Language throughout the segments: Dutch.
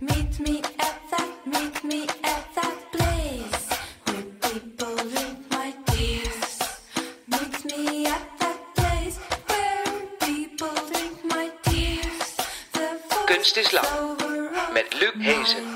Meet me at that, meet me at that place where people drink my tears. Meet me at that place where people drink my tears. The Kunst is lang, met Luc Hezen.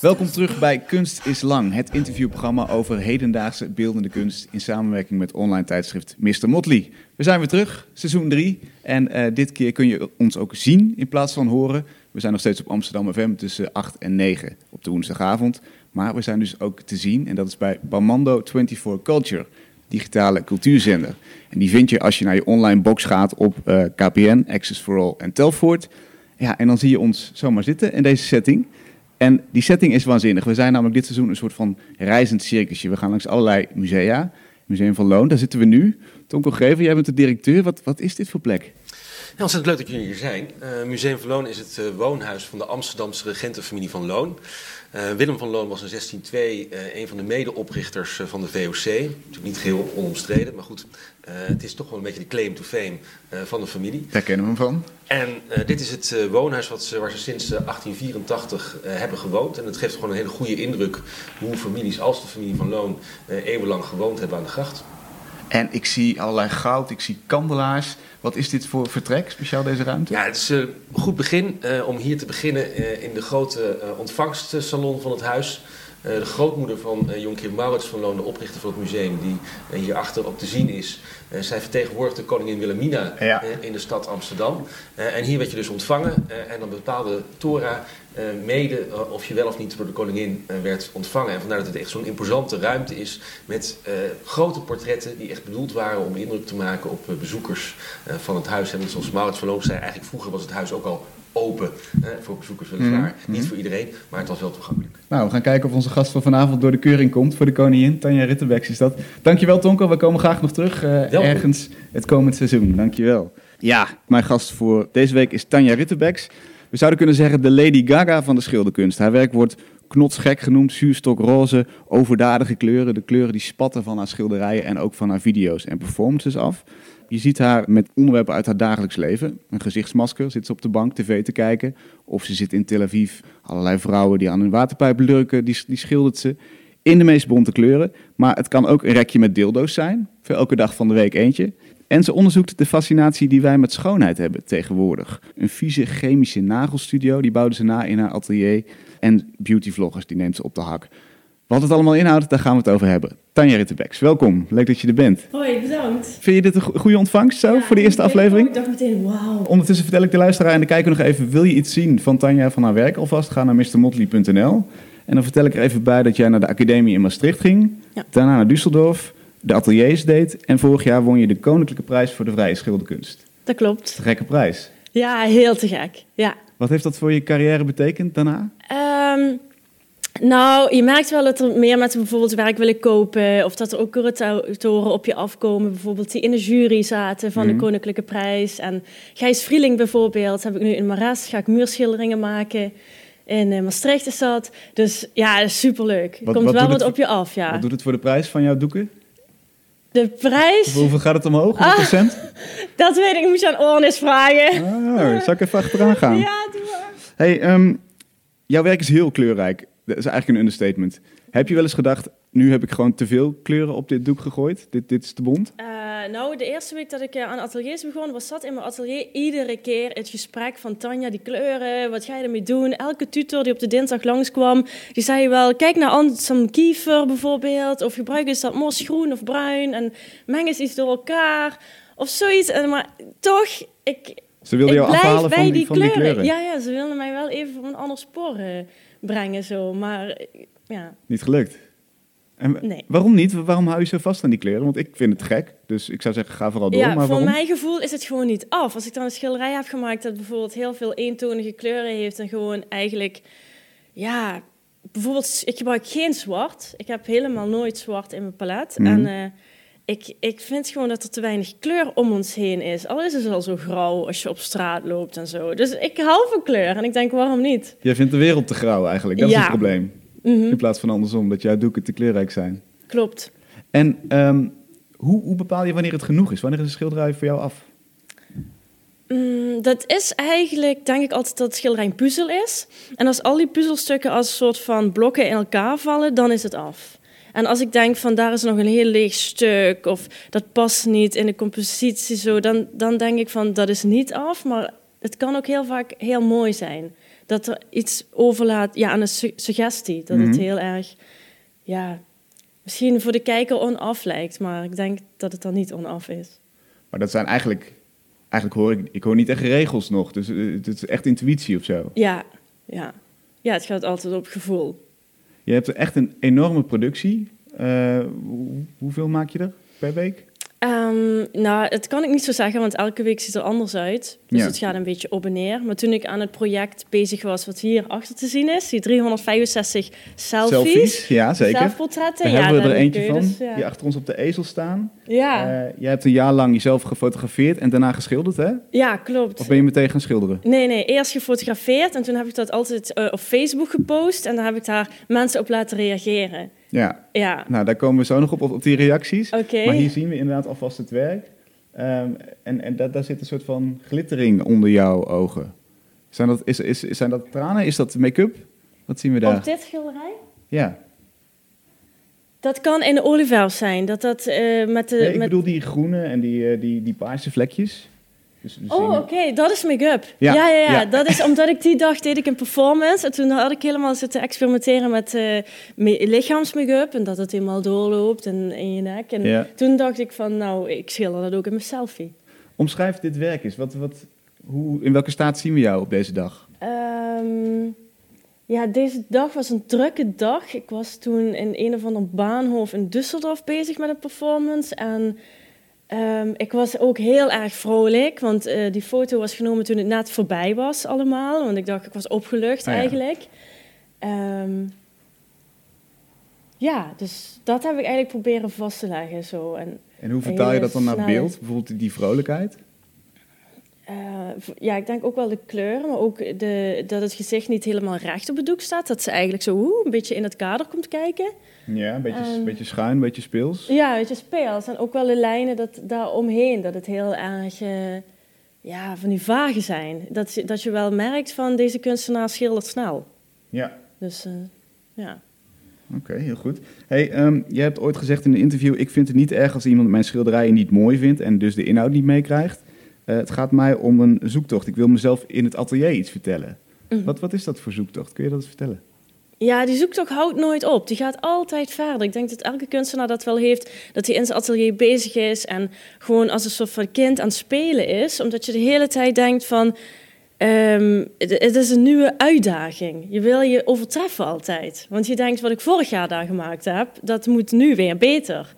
Welkom terug bij Kunst is Lang, het interviewprogramma over hedendaagse beeldende kunst in samenwerking met online tijdschrift Mr. Motley. We zijn weer terug, seizoen 3. En eh, dit keer kun je ons ook zien in plaats van horen. We zijn nog steeds op Amsterdam FM tussen 8 en 9 op de woensdagavond. Maar we zijn dus ook te zien en dat is bij Bamando 24 Culture, digitale cultuurzender. En die vind je als je naar je online box gaat op eh, KPN, Access for All en Telfort. Ja, en dan zie je ons zomaar zitten in deze setting. En die setting is waanzinnig. We zijn namelijk dit seizoen een soort van reizend circusje. We gaan langs allerlei musea. Museum van Loon, daar zitten we nu. Tonko Grever, jij bent de directeur. Wat, wat is dit voor plek? Ja, ontzettend leuk dat jullie hier zijn. Eh, Museum van Loon is het eh, woonhuis van de Amsterdamse regentenfamilie van Loon. Eh, Willem van Loon was in 1602 eh, een van de medeoprichters van de VOC. Natuurlijk niet geheel onomstreden, maar goed. Eh, het is toch wel een beetje de claim to fame eh, van de familie. Daar kennen we hem van. En eh, dit is het woonhuis wat ze, waar ze sinds eh, 1884 eh, hebben gewoond. En het geeft gewoon een hele goede indruk hoe families als de familie van Loon eeuwenlang gewoond hebben aan de gracht. En ik zie allerlei goud, ik zie kandelaars. Wat is dit voor vertrek, speciaal deze ruimte? Ja, het is een goed begin om hier te beginnen in de grote ontvangstsalon van het huis. Eh, de grootmoeder van eh Jonkheer Maurits van Loon, de oprichter van het museum, die eh, hierachter ook te zien is. Zij vertegenwoordigt de koningin Wilhelmina Ja. in de stad Amsterdam. En hier werd je dus ontvangen en dan bepaalde Tora mede of je wel of niet door de koningin werd ontvangen. En vandaar dat het echt zo'n imposante ruimte is met grote portretten die echt bedoeld waren om indruk te maken op bezoekers van het huis. En zoals Maurits van Loon zei, eigenlijk vroeger was het huis ook al open eh, voor bezoekers weliswaar. Mhm, Niet voor iedereen, maar het was wel toegankelijk. Nou, we gaan kijken of onze gast van vanavond door de keuring komt voor de koningin. Tanja Rittenbecks is dat. Dankjewel Tonko, we komen graag nog terug eh, ergens het komend seizoen. Dankjewel. Ja, mijn gast voor deze week is Tanja Rittenbecks. We zouden kunnen zeggen de Lady Gaga van de schilderkunst. Haar werk wordt knotsgek genoemd, zuurstokroze, overdadige kleuren. De kleuren die spatten van haar schilderijen en ook van haar video's en performances af. Je ziet haar met onderwerpen uit haar dagelijks leven. Een gezichtsmasker, zit ze op de bank tv te kijken. Of ze zit in Tel Aviv. Allerlei vrouwen die aan hun waterpijp lurken, die, die schildert ze. In de meest bonte kleuren. Maar het kan ook een rekje met dildo's zijn. Voor elke dag van de week eentje. En ze onderzoekt de fascinatie die wij met schoonheid hebben tegenwoordig. Een vieze chemische nagelstudio, die bouwde ze na in haar atelier. En beautyvloggers, die neemt ze op de hak. Wat het allemaal inhoudt, daar gaan we het over hebben. Tanja Rittenbecks, welkom. Leuk dat je er bent. Hoi, bedankt. Vind je dit een go- goede ontvangst zo Ja, voor de eerste ik- aflevering? Ik dacht meteen, wauw. Ondertussen vertel ik de luisteraar en de kijker nog even... wil je iets zien van Tanja van haar werk alvast? Ga naar mrmotley.nl. En dan vertel ik er even bij dat jij naar de academie in Maastricht ging. Ja. Daarna naar Düsseldorf, de ateliers deed. En vorig jaar won je de Koninklijke Prijs voor de Vrije Schilderkunst. Dat klopt. Te gekke prijs. Ja, heel te gek. Ja. Wat heeft dat voor je carrière betekend daarna? Ehm, nou, je merkt wel dat er meer mensen bijvoorbeeld werk willen kopen. Of dat er ook curatoren op je afkomen. Bijvoorbeeld die in de jury zaten van Mhm. de Koninklijke Prijs. En Gijs Vrieling bijvoorbeeld heb ik nu in Maras. Ga ik muurschilderingen maken. In eh, Maastricht is dat. Dus ja, superleuk. Er Wat- komt wat wel wat op je af, ja. Wat doet het voor de prijs van jouw doeken? De prijs, Hoeveel gaat het omhoog? Hoeveel Ah. procent? dat weet ik. Ik moet je aan Ornis vragen. Ah, zal ik even achteraan gaan? Ja, doe maar. Hey, ehm, jouw werk is heel kleurrijk. Dat is eigenlijk een understatement. Heb je wel eens gedacht, nu heb ik gewoon te veel kleuren op dit doek gegooid? Dit, dit is te bont? Eh, nou, de eerste week dat ik eh, aan ateliers begon, was dat in mijn atelier iedere keer het gesprek van Tanja, die kleuren, wat ga je ermee doen? Elke tutor die op de dinsdag langskwam, die zei wel, kijk naar Anselm Kiefer bijvoorbeeld, of gebruik eens dat mosgroen of bruin en meng eens iets door elkaar, of zoiets. En, maar toch, ik, Ze wilden jou afhalen van die, van die kleuren. kleuren. Ja, ja, ze wilden mij wel even voor een ander spoor eh, brengen, zo. Maar ja, Niet gelukt. En Nee. Waarom niet? Waarom hou je zo vast aan die kleuren? Want ik vind het gek. Dus ik zou zeggen, ga vooral door. Ja, maar voor waarom? mijn gevoel is het gewoon niet af. Als ik dan een schilderij heb gemaakt dat bijvoorbeeld heel veel eentonige kleuren heeft en gewoon eigenlijk, ja, bijvoorbeeld, ik gebruik geen zwart. Ik heb helemaal nooit zwart in mijn palet. Mhm. En eh, ik, ik vind gewoon dat er te weinig kleur om ons heen is. Al is het al zo grauw als je op straat loopt en zo. Dus ik hou van kleur en ik denk, waarom niet? Jij vindt de wereld te grauw eigenlijk. Dat is het probleem. Mhm, In plaats van andersom, dat jouw doeken te kleurrijk zijn. Klopt. En ehm, Hoe, hoe bepaal je wanneer het genoeg is? Wanneer is een schilderij voor jou af? Mm, dat is eigenlijk, denk ik altijd, dat het schilderij een puzzel is. En als al die puzzelstukken als een soort van blokken in elkaar vallen, dan is het af. En als ik denk van daar is nog een heel leeg stuk of dat past niet in de compositie zo, dan, dan denk ik van dat is niet af. Maar het kan ook heel vaak heel mooi zijn. Dat er iets overlaat ja, aan een su- suggestie. Dat het Mhm. heel erg, ja, misschien voor de kijker onaf lijkt. Maar ik denk dat het dan niet onaf is. Maar dat zijn eigenlijk, eigenlijk hoor ik, ik hoor niet echt regels nog. Dus eh, het is echt intuïtie of zo. Ja, ja. ja, het gaat altijd op gevoel. Je hebt echt een enorme productie. Eh, hoe- hoeveel maak je er per week? Ehm, nou, het kan ik niet zo zeggen, want elke week ziet er anders uit. Dus Ja. het gaat een beetje op en neer. Maar toen ik aan het project bezig was, wat hier achter te zien is, die 365 selfies, ja zeker. zelfportretten. Daar ja, hebben we er eentje van, dus, ja. die achter ons op de ezel staan. ja. Eh, jij hebt een jaar lang jezelf gefotografeerd en daarna geschilderd, hè? ja, klopt. Of ben je meteen gaan schilderen? Nee, nee, eerst gefotografeerd en toen heb ik dat altijd eh, op Facebook gepost en dan heb ik daar mensen op laten reageren. Ja, Ja, nou daar komen we zo nog op, op, op die reacties. Maar hier zien we inderdaad alvast het werk. Ehm, en en da- daar zit een soort van glittering onder jouw ogen. Zijn dat, is, is, zijn dat tranen? Is dat make-up? Wat zien we daar? Op dit schilderij? Ja. Dat kan in de olieverf zijn. Dat dat eh, met de... Nee, ik met... bedoel die groene en die, eh, die, die paarse vlekjes. Dus, dus Oh, oké, dat is make-up. Ja, Ja. Ja, ja, ja. Dat is omdat ik die dag deed ik een performance. En toen had ik helemaal zitten experimenteren met eh lichaamsmake-up. En dat het helemaal doorloopt en in je nek. En toen dacht ik van, nou, ik schilder dat ook in mijn selfie. Omschrijf dit werk eens. Wat, wat, hoe, in welke staat zien we jou op deze dag? Ehm, ja, deze dag was een drukke dag. Ik was toen in een of ander baanhof in Düsseldorf bezig met een performance. En ehm, ik was ook heel erg vrolijk, want eh, die foto was genomen toen het net voorbij was allemaal. Want ik dacht, ik was opgelucht Ah, ja. eigenlijk. Ehm, ja, dus dat heb ik eigenlijk proberen vast te leggen. Zo. En, En hoe vertaal je dat dan naar beeld? Bijvoorbeeld die vrolijkheid? Eh, ja, ik denk ook wel de kleuren, maar ook de, dat het gezicht niet helemaal recht op het doek staat. Dat ze eigenlijk zo een beetje in het kader komt kijken. Ja, een beetje, Ehm. beetje schuin, een beetje speels. Ja, een beetje speels. En ook wel de lijnen dat, daaromheen, dat het heel erg eh, ja, van die vage zijn. Dat, je- dat je wel merkt van deze kunstenaar schildert snel. Ja, Dus eh, ja. oké, heel goed. Hey, ehm, je hebt ooit gezegd in een interview... ik vind het niet erg als iemand mijn schilderijen niet mooi vindt... en dus de inhoud niet meekrijgt. Eh, het gaat mij om een zoektocht. Ik wil mezelf in het atelier iets vertellen. Mhm. Wat, wat is dat voor zoektocht? Kun je dat eens vertellen? Ja, die zoektocht houdt nooit op. Die gaat altijd verder. Ik denk dat elke kunstenaar dat wel heeft, dat hij in zijn atelier bezig is en gewoon als een soort van kind aan het spelen is, omdat je de hele tijd denkt van, ehm, het, het is een nieuwe uitdaging. Je wil je overtreffen altijd. Want je denkt, wat ik vorig jaar daar gemaakt heb, dat moet nu weer beter.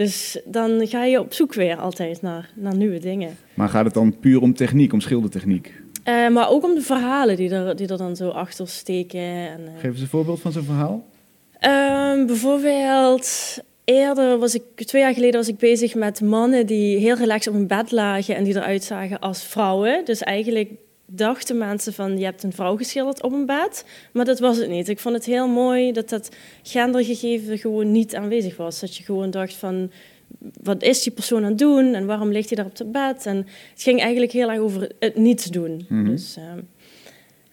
Dus dan ga je op zoek weer altijd naar, naar nieuwe dingen. Maar gaat het dan puur om techniek, om schildertechniek? Eh, maar ook om de verhalen die er, die er dan zo achter steken. En, eh, Geef eens een voorbeeld van zo'n verhaal. Ehm, bijvoorbeeld, eerder was ik, twee jaar geleden was ik bezig met mannen die heel relaxed op een bed lagen en die eruit zagen als vrouwen. Dus eigenlijk dachten mensen van, je hebt een vrouw geschilderd op een bed, maar dat was het niet. Ik vond het heel mooi dat dat gendergegeven gewoon niet aanwezig was. Dat je gewoon dacht van, wat is die persoon aan het doen en waarom ligt hij daar op het bed? En het ging eigenlijk heel erg over het niets doen. Mhm. Dus, ehm,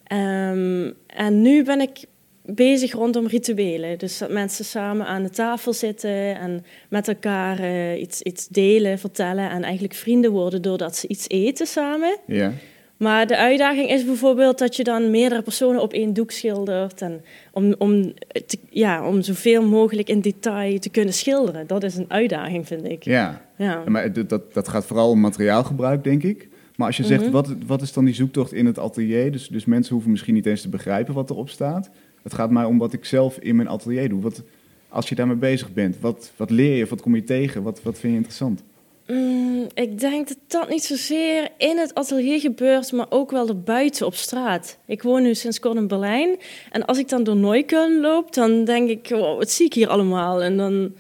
ehm, en nu ben ik bezig rondom rituelen. Dus dat mensen samen aan de tafel zitten en met elkaar eh, iets, iets delen, vertellen en eigenlijk vrienden worden doordat ze iets eten samen. Ja. Maar de uitdaging is bijvoorbeeld dat je dan meerdere personen op één doek schildert. En om, om, te- ja, om zoveel mogelijk in detail te kunnen schilderen. Dat is een uitdaging, vind ik. Ja, Ja. Ja, maar dat, dat, dat gaat vooral om materiaalgebruik, denk ik. Maar als je zegt, Mhm. wat, wat is dan die zoektocht in het atelier? Dus, dus mensen hoeven misschien niet eens te begrijpen wat erop staat. Het gaat mij om wat ik zelf in mijn atelier doe. Wat, als je daarmee bezig bent, wat, wat leer je? Wat kom je tegen? Wat, wat vind je interessant? Mm, ik denk dat dat niet zozeer in het atelier gebeurt, maar ook wel erbuiten op straat. Ik woon nu sinds kort in Berlijn. En als ik dan door Neukölln loop, dan denk ik, wow, wat zie ik hier allemaal? En dan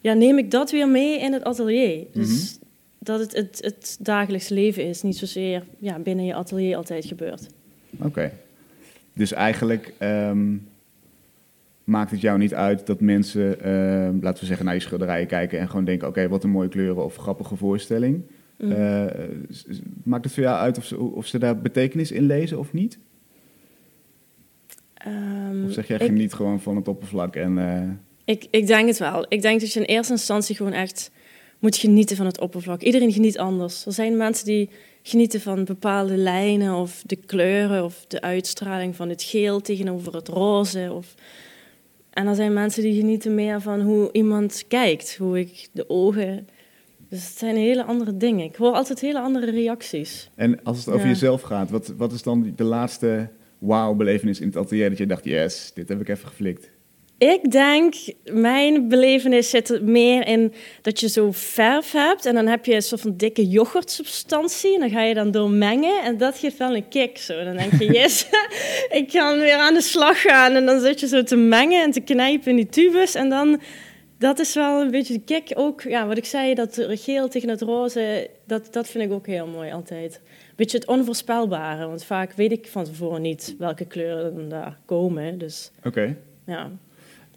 ja, neem ik dat weer mee in het atelier. Dus dat het, het het dagelijks leven is, niet zozeer ja, binnen je atelier altijd gebeurt. Oké. Dus eigenlijk, ehm, maakt het jou niet uit dat mensen, eh, laten we zeggen, naar je schilderijen kijken en gewoon denken: oké, wat een mooie kleuren of grappige voorstelling. Mm. Eh, maakt het voor jou uit of ze, of ze daar betekenis in lezen of niet? Ehm, Of zeg jij ik- geniet gewoon van het oppervlak en eh, Ik, ik denk het wel. Ik denk dat je in eerste instantie gewoon echt moet genieten van het oppervlak. Iedereen geniet anders. Er zijn mensen die genieten van bepaalde lijnen of de kleuren of de uitstraling van het geel tegenover het roze. Of... En er zijn mensen die genieten meer van hoe iemand kijkt, hoe ik de ogen. Dus het zijn hele andere dingen. Ik hoor altijd hele andere reacties. En als het over Ja. jezelf gaat, wat, wat is dan de laatste wow-belevenis in het atelier dat je dacht, yes, dit heb ik even geflikt? Ik denk, mijn belevenis zit er meer in dat je zo verf hebt en dan heb je een soort van dikke yoghurtsubstantie en dan ga je dan doormengen en dat geeft wel een kick. Zo. Dan denk je, yes, ik kan weer aan de slag gaan en dan zit je zo te mengen en te knijpen in die tubus en dan, dat is wel een beetje de kick. Ook, ja, wat ik zei, dat geel tegen het roze, dat, dat vind ik ook heel mooi altijd. Beetje het onvoorspelbare, want vaak weet ik van tevoren niet welke kleuren daar komen. Dus Oké. ja.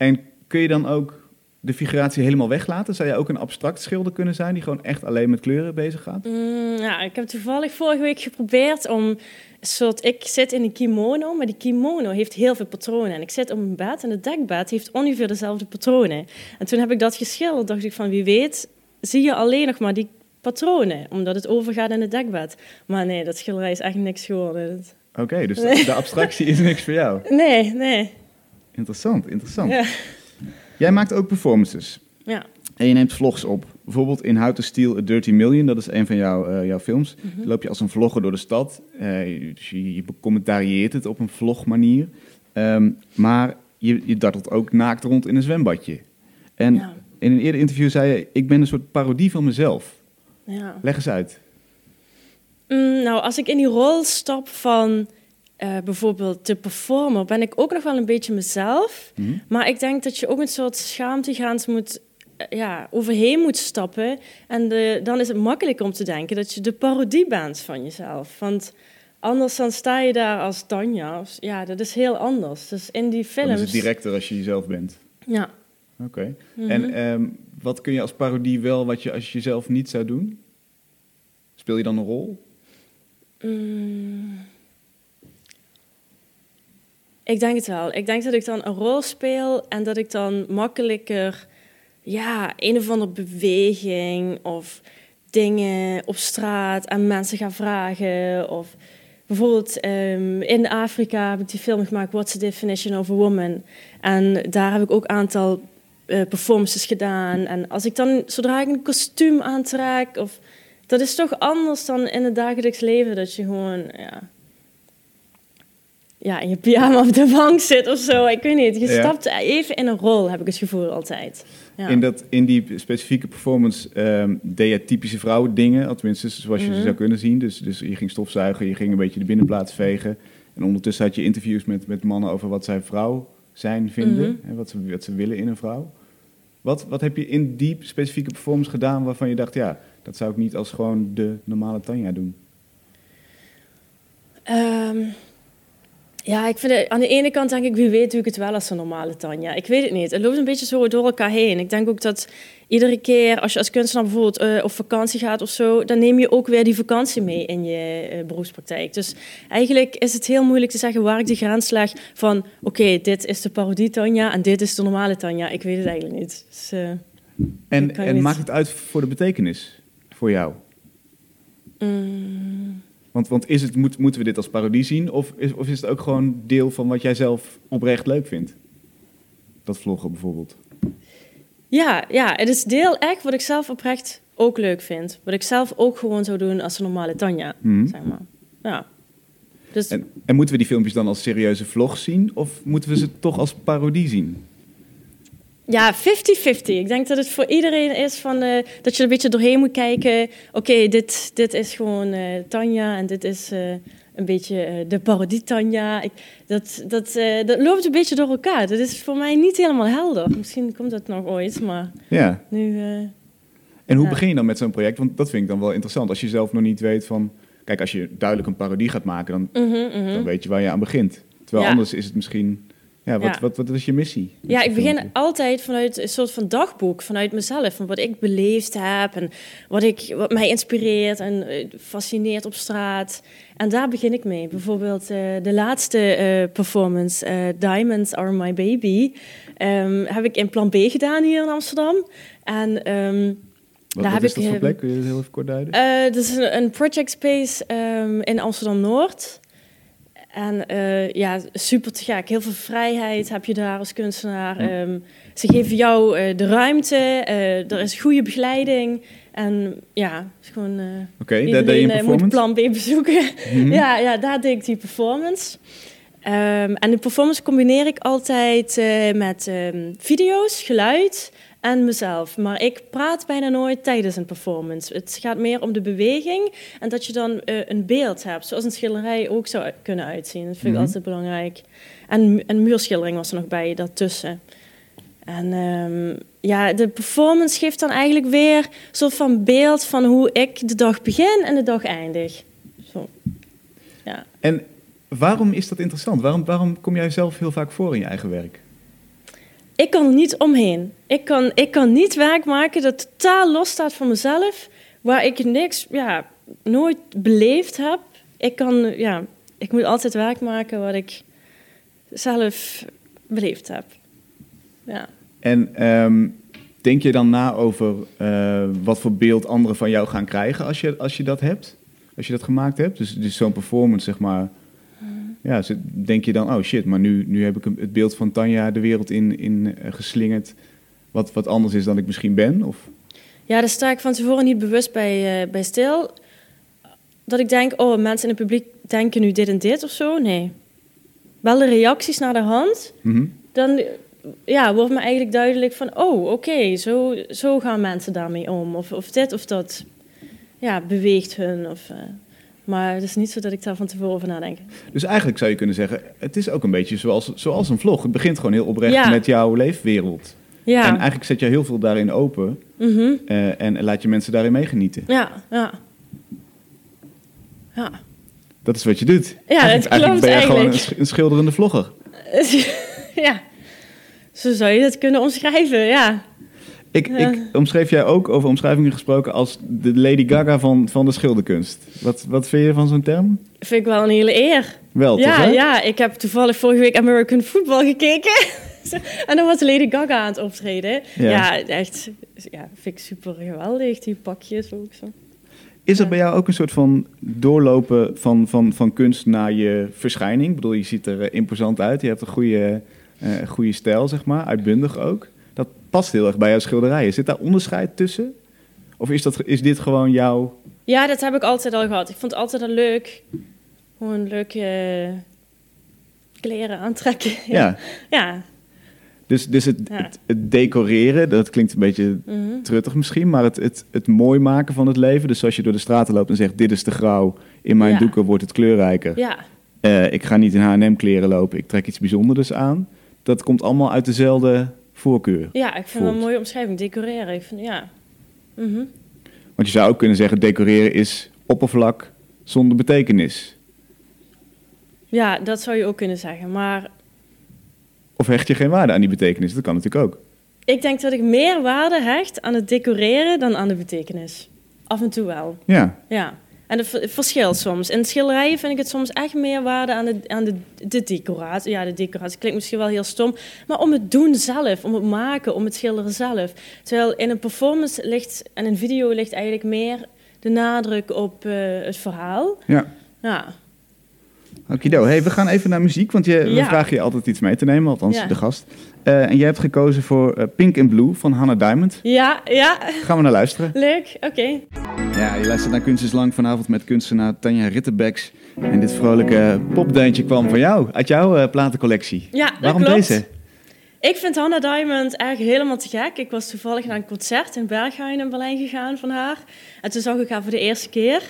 En kun je dan ook de figuratie helemaal weglaten? Zou jij ook een abstract schilder kunnen zijn die gewoon echt alleen met kleuren bezig gaat? Mm, ja, ik heb toevallig vorige week geprobeerd om een soort... Ik zit in een kimono, maar die kimono heeft heel veel patronen. En ik zit op een bed en het dekbed heeft ongeveer dezelfde patronen. En toen heb ik dat geschilderd, dacht ik van wie weet zie je alleen nog maar die patronen. Omdat het overgaat in het dekbed. Maar nee, dat schilderij is echt niks geworden. Oké, dus de abstractie is niks voor jou. Nee, nee. Interessant, interessant. Ja. Jij maakt ook performances. Ja. En je neemt vlogs op. Bijvoorbeeld in How to Steal a Dirty Million, dat is een van jouw, eh, jouw films. Mhm. Loop je als een vlogger door de stad. Eh, je, je, becommentarieert het op een vlogmanier. Ehm, maar je, je dartelt ook naakt rond in een zwembadje. En Ja. in een eerder interview zei je, ik ben een soort parodie van mezelf. ja. Leg eens uit. Mm, nou, als ik in die rol stap van eh, bijvoorbeeld te performen, ben ik ook nog wel een beetje mezelf. Mhm. Maar ik denk dat je ook een soort schaamtegaans moet, eh, ja, overheen moet stappen. En de, dan is het makkelijk om te denken dat je de parodie bent van jezelf. Want anders dan sta je daar als Tanja. Ja, dat is heel anders. Dus in die Dan films... is het directer als je jezelf bent. Ja. Oké. Mhm. En ehm, wat kun je als parodie wel wat je als je jezelf niet zou doen? Speel je dan een rol? Mm. Ik denk het wel. Ik denk dat ik dan een rol speel en dat ik dan makkelijker, ja, een of andere beweging of dingen op straat aan mensen ga vragen. Of bijvoorbeeld ehm, in Afrika heb ik die film gemaakt, What's the Definition of a Woman? En daar heb ik ook een aantal eh, performances gedaan. En als ik dan, zodra ik een kostuum aantrek of dat is toch anders dan in het dagelijks leven, dat je gewoon ja, ja, in je pyjama op de bank zit of zo. Ik weet niet, je stapt even in een rol, heb ik het gevoel altijd. Ja. In, dat, in die specifieke performance ehm, deed je typische vrouwen dingen, tenminste zoals je ze Mhm. zou kunnen zien. Dus, dus je ging stofzuigen, je ging een beetje de binnenplaats vegen. En ondertussen had je interviews met, met mannen over wat zij vrouw zijn vinden Mhm. en wat ze, wat ze willen in een vrouw. Wat, wat heb je in die specifieke performance gedaan waarvan je dacht, ja, dat zou ik niet als gewoon de normale Tanja doen? Ehm, ja, ik vind het, aan de ene kant denk ik, wie weet doe ik het wel als een normale Tanja. Ik weet het niet. Het loopt een beetje zo door elkaar heen. Ik denk ook dat iedere keer als je als kunstenaar bijvoorbeeld eh, op vakantie gaat of zo, dan neem je ook weer die vakantie mee in je eh, beroepspraktijk. Dus eigenlijk is het heel moeilijk te zeggen waar ik de grens leg van, oké, dit is de parodie Tanja en dit is de normale Tanja. Ik weet het eigenlijk niet. Dus, eh, En, en niet. maakt het uit voor de betekenis voor jou? mm, Want, want is het, moet, moeten we dit als parodie zien? Of is, of is het ook gewoon deel van wat jij zelf oprecht leuk vindt? Dat vloggen bijvoorbeeld. Ja, ja, het is deel echt wat ik zelf oprecht ook leuk vind. Wat ik zelf ook gewoon zou doen als een normale Tanja, Mhm. zeg maar. Ja. Dus En, en moeten we die filmpjes dan als serieuze vlogs zien? Of moeten we ze toch als parodie zien? Ja, 50-50. Ik denk dat het voor iedereen is van, eh, dat je er een beetje doorheen moet kijken. Oké, dit, dit is gewoon eh, Tanja en dit is eh, een beetje de parodie Tanja. Ik, dat, dat, dat loopt een beetje door elkaar. Dat is voor mij niet helemaal helder. Misschien komt dat nog ooit, maar Ja. nu... En hoe Ja. begin je dan met zo'n project? Want dat vind ik dan wel interessant. Als je zelf nog niet weet van... Kijk, als je duidelijk een parodie gaat maken, dan, mhm, mhm. dan weet je waar je aan begint. Terwijl Ja. anders is het misschien Ja, wat, Ja. Wat, wat is je missie? Ja, ik begin altijd vanuit een soort van dagboek, vanuit mezelf, van wat ik beleefd heb en wat, ik, wat mij inspireert en eh, fascineert op straat. En daar begin ik mee. Bijvoorbeeld eh, de laatste eh, performance, Diamonds Are My Baby, ehm, heb ik in Plan B gedaan hier in Amsterdam. En ehm, Wat, daar wat heb is ik, dat voor plek? Kun je dat heel even kort duiden? Het is een, een project space ehm, in Amsterdam-Noord. En eh, ja, super te gek. Heel veel vrijheid heb je daar als kunstenaar. Ehm, ze geven jou eh, de ruimte. eh, er is goede begeleiding. En ja, het is gewoon... Oké, daar deed je moet plan B bezoeken. Mhm. ja, ja, daar deed ik die performance. Ehm, en de performance combineer ik altijd met ehm, video's, geluid en mezelf. Maar ik praat bijna nooit tijdens een performance. Het gaat meer om de beweging en dat je dan eh, een beeld hebt, zoals een schilderij ook zou kunnen uitzien. Dat vind ik Mhm. altijd belangrijk. En een muurschildering was er nog bij daartussen. En ehm, ja, de performance geeft dan eigenlijk weer een soort van beeld van hoe ik de dag begin en de dag eindig. Zo. Ja. En waarom is dat interessant? Waarom, waarom kom jij zelf heel vaak voor in je eigen werk? Ik kan er niet omheen. Ik kan, ik kan niet werk maken dat totaal los staat van mezelf, waar ik niks, ja, nooit beleefd heb. Ik kan, ja, ik moet altijd werk maken wat ik zelf beleefd heb. Ja. En ehm, denk je dan na over eh, wat voor beeld anderen van jou gaan krijgen als je, als je dat hebt? Als je dat gemaakt hebt? Dus, dus zo'n performance, zeg maar. Ja, denk je dan, oh shit, maar nu, nu heb ik het beeld van Tanja de wereld in, in eh, geslingerd. Wat, wat anders is dan ik misschien ben? Of, Ja, daar sta ik van tevoren niet bewust bij, eh, bij stil. Dat ik denk, oh, mensen in het publiek denken nu dit en dit of zo. Nee. Wel de reacties naar de hand. Mhm. Dan ja, wordt me eigenlijk duidelijk van, oh, oké, zo, zo gaan mensen daarmee om. Of, of dit of dat ja, beweegt hun. Of, eh, maar het is niet zo dat ik daar van tevoren over nadenk. Dus eigenlijk zou je kunnen zeggen, het is ook een beetje zoals, zoals een vlog. Het begint gewoon heel oprecht Ja. met jouw leefwereld. Ja, En eigenlijk zet je heel veel daarin open mhm. eh, en laat je mensen daarin meegenieten. ja, ja. Ja. Dat is wat je doet. Ja, eigenlijk, dat eigenlijk ben je gewoon een, eigenlijk. sch- een schilderende vlogger. ja, zo zou je het kunnen omschrijven, ja. Ik, ik omschreef jij ook over omschrijvingen gesproken als de Lady Gaga van, van de schilderkunst. Wat, wat vind je van zo'n term? Vind ik wel een hele eer. Wel, toch? Ja, Hè? ja, ik heb toevallig vorige week American Football gekeken. en dan was Lady Gaga aan het optreden. Ja. Ja, echt. Ja, vind ik super geweldig, die pakjes ook zo. Is er bij jou ook een soort van doorlopen van, van, van kunst naar je verschijning? Ik bedoel, je ziet er eh, imposant uit. Je hebt een goede, eh, goede stijl, zeg maar. Uitbundig ook. Past heel erg bij jouw schilderijen. Zit daar onderscheid tussen? Of is, dat, is dit gewoon jouw... Ja, dat heb ik altijd al gehad. Ik vond het altijd al leuk. Gewoon leuk eh, kleren aantrekken. Ja. Ja. Dus, dus het, Ja. het, het decoreren, dat klinkt een beetje mhm. truttig misschien, maar het, het, het mooi maken van het leven. Dus als je door de straten loopt en zegt, dit is te grauw, in mijn Ja. doeken wordt het kleurrijker. Ja. Eh, ik ga niet in H&M kleren lopen, ik trek iets bijzonders aan. Dat komt allemaal uit dezelfde voorkeur. ja, ik vind het een mooie omschrijving. Decoreren. Ik vind, ja. Mhm. Want je zou ook kunnen zeggen, decoreren is oppervlak zonder betekenis. Ja, dat zou je ook kunnen zeggen. Maar Of hecht je geen waarde aan die betekenis? Dat kan natuurlijk ook. ik denk dat ik meer waarde hecht aan het decoreren dan aan de betekenis. Af en toe wel. Ja, Ja. En het ver- verschilt soms. In schilderijen vind ik het soms echt meer waarde aan de, aan de, de decoratie. Ja, de decoratie klinkt misschien wel heel stom. Maar om het doen zelf, om het maken, om het schilderen zelf. Terwijl in een performance ligt, en een video ligt eigenlijk meer de nadruk op eh, het verhaal. ja. Ja. Okido. Hey, we gaan even naar muziek, want je, we Ja. vragen je altijd iets mee te nemen, althans Ja. de gast. Eh, en jij hebt gekozen voor eh, Pink and Blue van Hannah Diamond. Ja, ja. Gaan we naar luisteren. Leuk. Oké. Ja, je luistert naar Kunst is Lang vanavond met kunstenaar Tanja Rittenbecks. En dit vrolijke popdeuntje kwam van jou, uit jouw eh, platencollectie. Ja, Waarom klopt. deze? Ik vind Hannah Diamond eigenlijk helemaal te gek. Ik was toevallig naar een concert in Berghain in Berlijn gegaan van haar. En toen zag ik haar voor de eerste keer.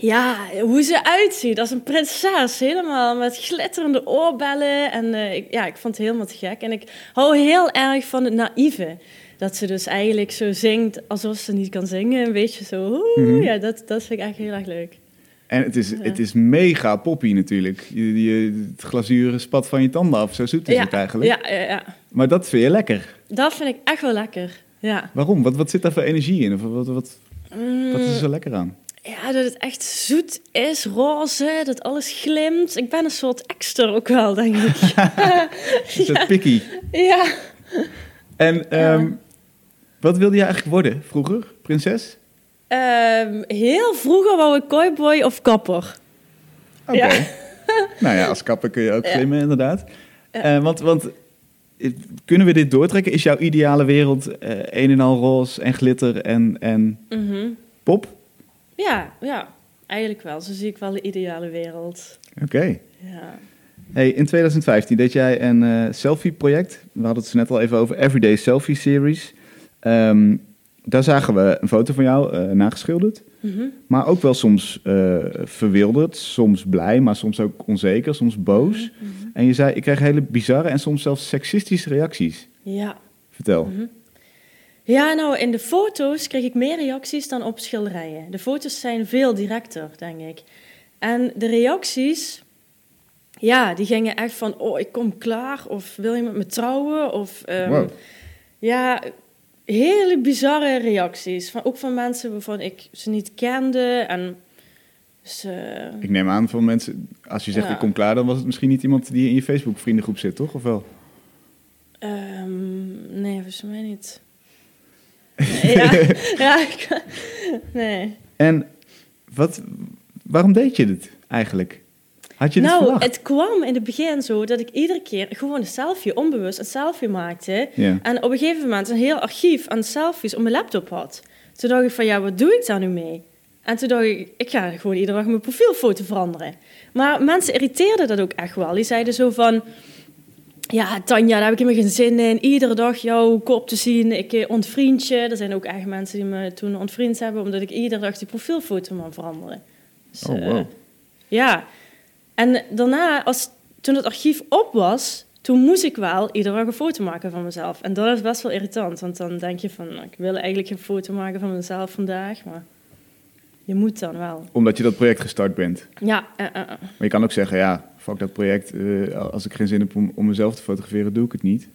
Ja, hoe ze uitziet als een prinses. Helemaal met glitterende oorbellen. En eh, ik, ja, ik vond het helemaal te gek. En ik hou heel erg van het naïeve. Dat ze dus eigenlijk zo zingt alsof ze niet kan zingen. Een beetje zo. oeh, Mhm. Ja, dat, dat vind ik echt heel erg leuk. En het is, het is mega poppy natuurlijk. Je, je, het glazuur spat van je tanden af. Zo zoet is ja, het eigenlijk. Ja, ja, ja. Maar dat vind je lekker. Dat vind ik echt wel lekker. Ja. Waarom? Wat, wat zit daar voor energie in? Of wat, wat, wat is er zo lekker aan? Ja, dat het echt zoet is, roze, dat alles glimt. Ik ben een soort extra ook wel, denk ik. Is dat picky? ja. En ehm, wat wilde je eigenlijk worden vroeger? Prinses? Ehm, heel vroeger wou ik cowboy of kapper. Oké. Ja. nou ja, als kapper kun je ook Ja. glimmen, inderdaad. Eh, want, want eh, kunnen we dit doortrekken? Is jouw ideale wereld eh, een en al roze en glitter en, en Mhm. pop? Ja, ja, eigenlijk wel. Zo zie ik wel de ideale wereld. Oké. Ja. Hey, in 2015 deed jij een eh, selfie-project. We hadden het zo net al even over Everyday Selfie Series. Ehm, daar zagen we een foto van jou eh, nageschilderd. Mhm. Maar ook wel soms eh, verwilderd, soms blij, maar soms ook onzeker, soms boos. En je zei, ik kreeg hele bizarre en soms zelfs seksistische reacties. ja. Vertel. Mhm. Ja, nou, in de foto's kreeg ik meer reacties dan op schilderijen. De foto's zijn veel directer, denk ik. En de reacties, ja, die gingen echt van, oh, ik kom klaar, of wil je met me trouwen, of... Wow. Ja, hele bizarre reacties. Van, ook van mensen waarvan ik ze niet kende. En ze... Ik neem aan van mensen, als je zegt Ja. ik kom klaar, dan was het misschien niet iemand die in je Facebook vriendengroep zit, toch? Of wel? ehm, nee, volgens mij niet. Ja, ja, ik- nee. En wat, waarom deed je dit eigenlijk? Had je dit nou, verwacht? het kwam in het begin zo dat ik iedere keer gewoon een selfie, onbewust een selfie maakte. Ja. En op een gegeven moment een heel archief aan selfies op mijn laptop had. Toen dacht ik van, ja, wat doe ik daar nu mee? En toen dacht ik, ik ga gewoon iedere dag mijn profielfoto veranderen. Maar mensen irriteerden dat ook echt wel. Die zeiden zo van, ja, Tanja, daar heb ik helemaal geen zin in. Iedere dag jouw kop te zien, ik eh, ontvriend je. Er zijn ook echt mensen die me toen ontvriend hebben... omdat ik iedere dag die profielfoto moet veranderen. Dus, Oh, eh, wow. ja, en daarna, als, toen het archief op was, toen moest ik wel iedere dag een foto maken van mezelf. En dat is best wel irritant, want dan denk je van, nou, ik wil eigenlijk geen foto maken van mezelf vandaag, maar je moet dan wel. Omdat je dat project gestart bent. Ja, eh. Maar je kan ook zeggen, ja, fuck dat project. eh, als ik geen zin heb om, om mezelf te fotograferen, doe ik het niet.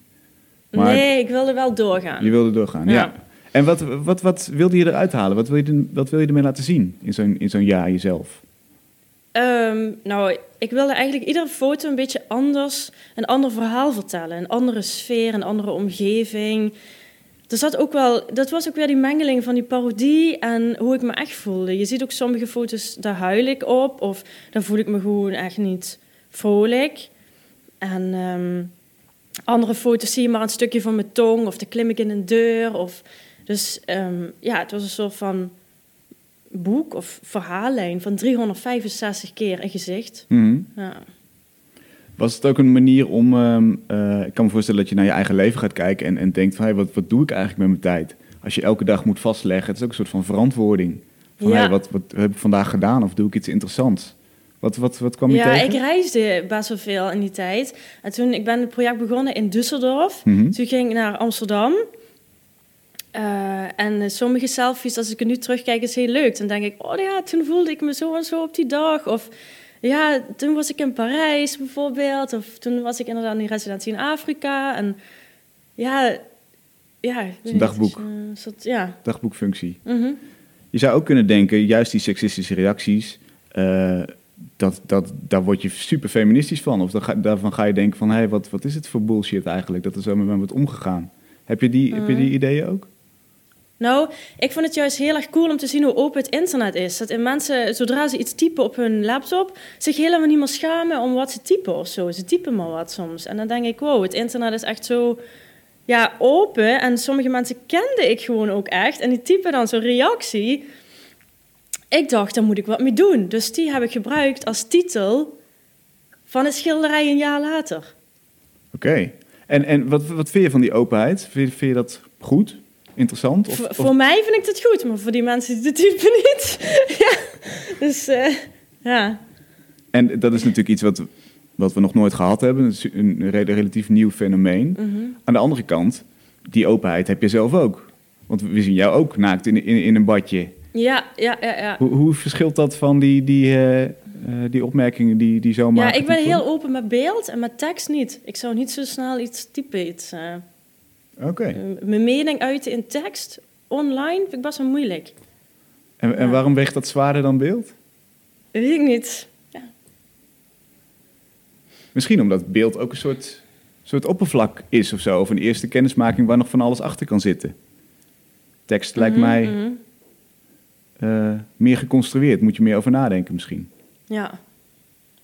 Maar nee, ik wilde wel doorgaan. je wilde doorgaan, ja. Ja. En wat, wat, wat wilde je eruit halen? Wat wil je, wat wil je ermee laten zien in zo'n, in zo'n jaar jezelf? Ehm, nou, ik wilde eigenlijk iedere foto een beetje anders, een ander verhaal vertellen. Een andere sfeer, een andere omgeving. Er zat ook wel, dat was ook weer die mengeling van die parodie en hoe ik me echt voelde. Je ziet ook sommige foto's, daar huil ik op of daar voel ik me gewoon echt niet vrolijk. En ehm, andere foto's zie je maar een stukje van mijn tong of dan klim ik in een deur. Of, dus ehm, ja, het was een soort van boek of verhaallijn van 365 keer een gezicht. Mhm. Ja. Was het ook een manier om, ehm, eh, ik kan me voorstellen dat je naar je eigen leven gaat kijken en, en denkt van, hey, wat, wat doe ik eigenlijk met mijn tijd? Als je elke dag moet vastleggen, het is ook een soort van verantwoording. Van, Ja. hey, wat, wat heb ik vandaag gedaan of doe ik iets interessants? Wat, wat, wat kwam je ja, tegen? ik reisde best wel veel in die tijd. En toen ik ben het project begonnen in Düsseldorf. Mhm. Toen ging ik naar Amsterdam. Eh, en sommige selfies, als ik er nu terugkijk, is heel leuk. Dan denk ik, oh ja, toen voelde ik me zo en zo op die dag. Of ja, toen was ik in Parijs bijvoorbeeld. Of toen was ik inderdaad in residentie in Afrika. En ja, ja. een dagboek. eh, een soort- ja. Dagboekfunctie. Mhm. Je zou ook kunnen denken, juist die seksistische reacties, eh, dat, dat, daar word je super feministisch van. Of dan ga, daarvan ga je denken van, hé, hey, wat, wat is het voor bullshit eigenlijk, dat er zo met me wordt omgegaan. Heb je die, heb je die ideeën ook? Nou, ik vond het juist heel erg cool om te zien hoe open het internet is. Dat in mensen, zodra ze iets typen op hun laptop, zich helemaal niet meer schamen om wat ze typen of zo. Ze typen maar wat soms. En dan denk ik, wow, het internet is echt zo ja, open. En sommige mensen kende ik gewoon ook echt. En die typen dan zo'n reactie. Ik dacht, daar moet ik wat mee doen. Dus die heb ik gebruikt als titel van een schilderij een jaar later. Oké. En, en wat, wat vind je van die openheid? Vind, je- vind je dat goed? Interessant? Of, Voor, of- voor mij vind ik dat goed, maar voor die mensen die het typen niet. ja, dus eh, ja. En dat is natuurlijk iets wat, wat we nog nooit gehad hebben. Het is een re- relatief nieuw fenomeen. Mhm. Aan de andere kant, die openheid heb je zelf ook. Want we zien jou ook naakt in, in, in een badje. Ja, ja, ja, ja. Hoe, hoe verschilt dat van die, die, eh, eh, die opmerkingen die, die zo Ja, maken? ik ben heel open met beeld en met tekst niet. Ik zou niet zo snel iets typen. Iets, eh, Oké. mijn mening uiten in tekst, online, vind ik best wel moeilijk. En, en Ja. waarom weegt dat zwaarder dan beeld? Weet ik niet. Misschien omdat beeld ook een soort, soort oppervlak is of zo. Of een eerste kennismaking waar nog van alles achter kan zitten. Tekst lijkt Mhm, mij eh, meer geconstrueerd. Moet je meer over nadenken misschien. Ja.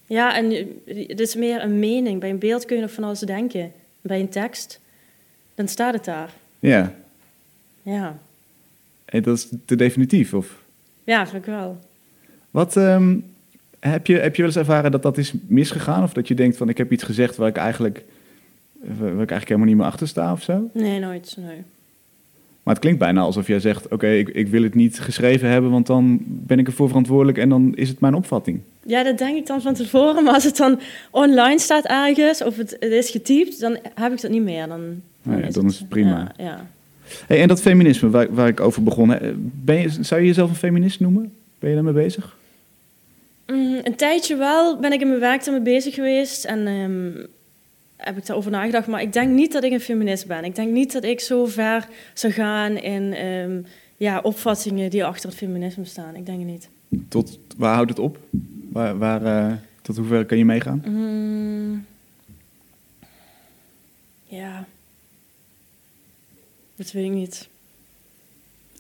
Ja, en eh, het is meer een mening. Bij een beeld kun je nog van alles denken. Bij een tekst, dan staat het daar. Ja, Ja, en dat is te definitief. Of ja vind ik wel. wat ehm, heb, je, heb je wel eens ervaren dat dat is misgegaan? Of dat je denkt van ik heb iets gezegd waar ik eigenlijk, waar ik eigenlijk helemaal niet meer achter sta of zo? Nee, nooit. Nee. Maar het klinkt bijna alsof jij zegt: Oké, ik, ik wil het niet geschreven hebben, want dan ben ik ervoor verantwoordelijk en dan is het mijn opvatting. Ja, dat denk ik dan van tevoren. Maar als het dan online staat ergens of het, het is getypt, dan heb ik dat niet meer. Dan, Nou ja, dan is het prima. Ja, ja. Hey, en dat feminisme waar, waar ik over begon, ben je, zou je jezelf een feminist noemen? Ben je daarmee bezig? Mm, een tijdje wel ben ik in mijn werk daarmee bezig geweest en ehm, heb ik daarover nagedacht. Maar ik denk niet dat ik een feminist ben. Ik denk niet dat ik zo ver zou gaan in ehm, ja, opvattingen die achter het feminisme staan. Ik denk het niet. Tot waar houdt het op? Waar, waar, eh, tot hoever kan je meegaan? Mm, ja. Dat weet ik niet.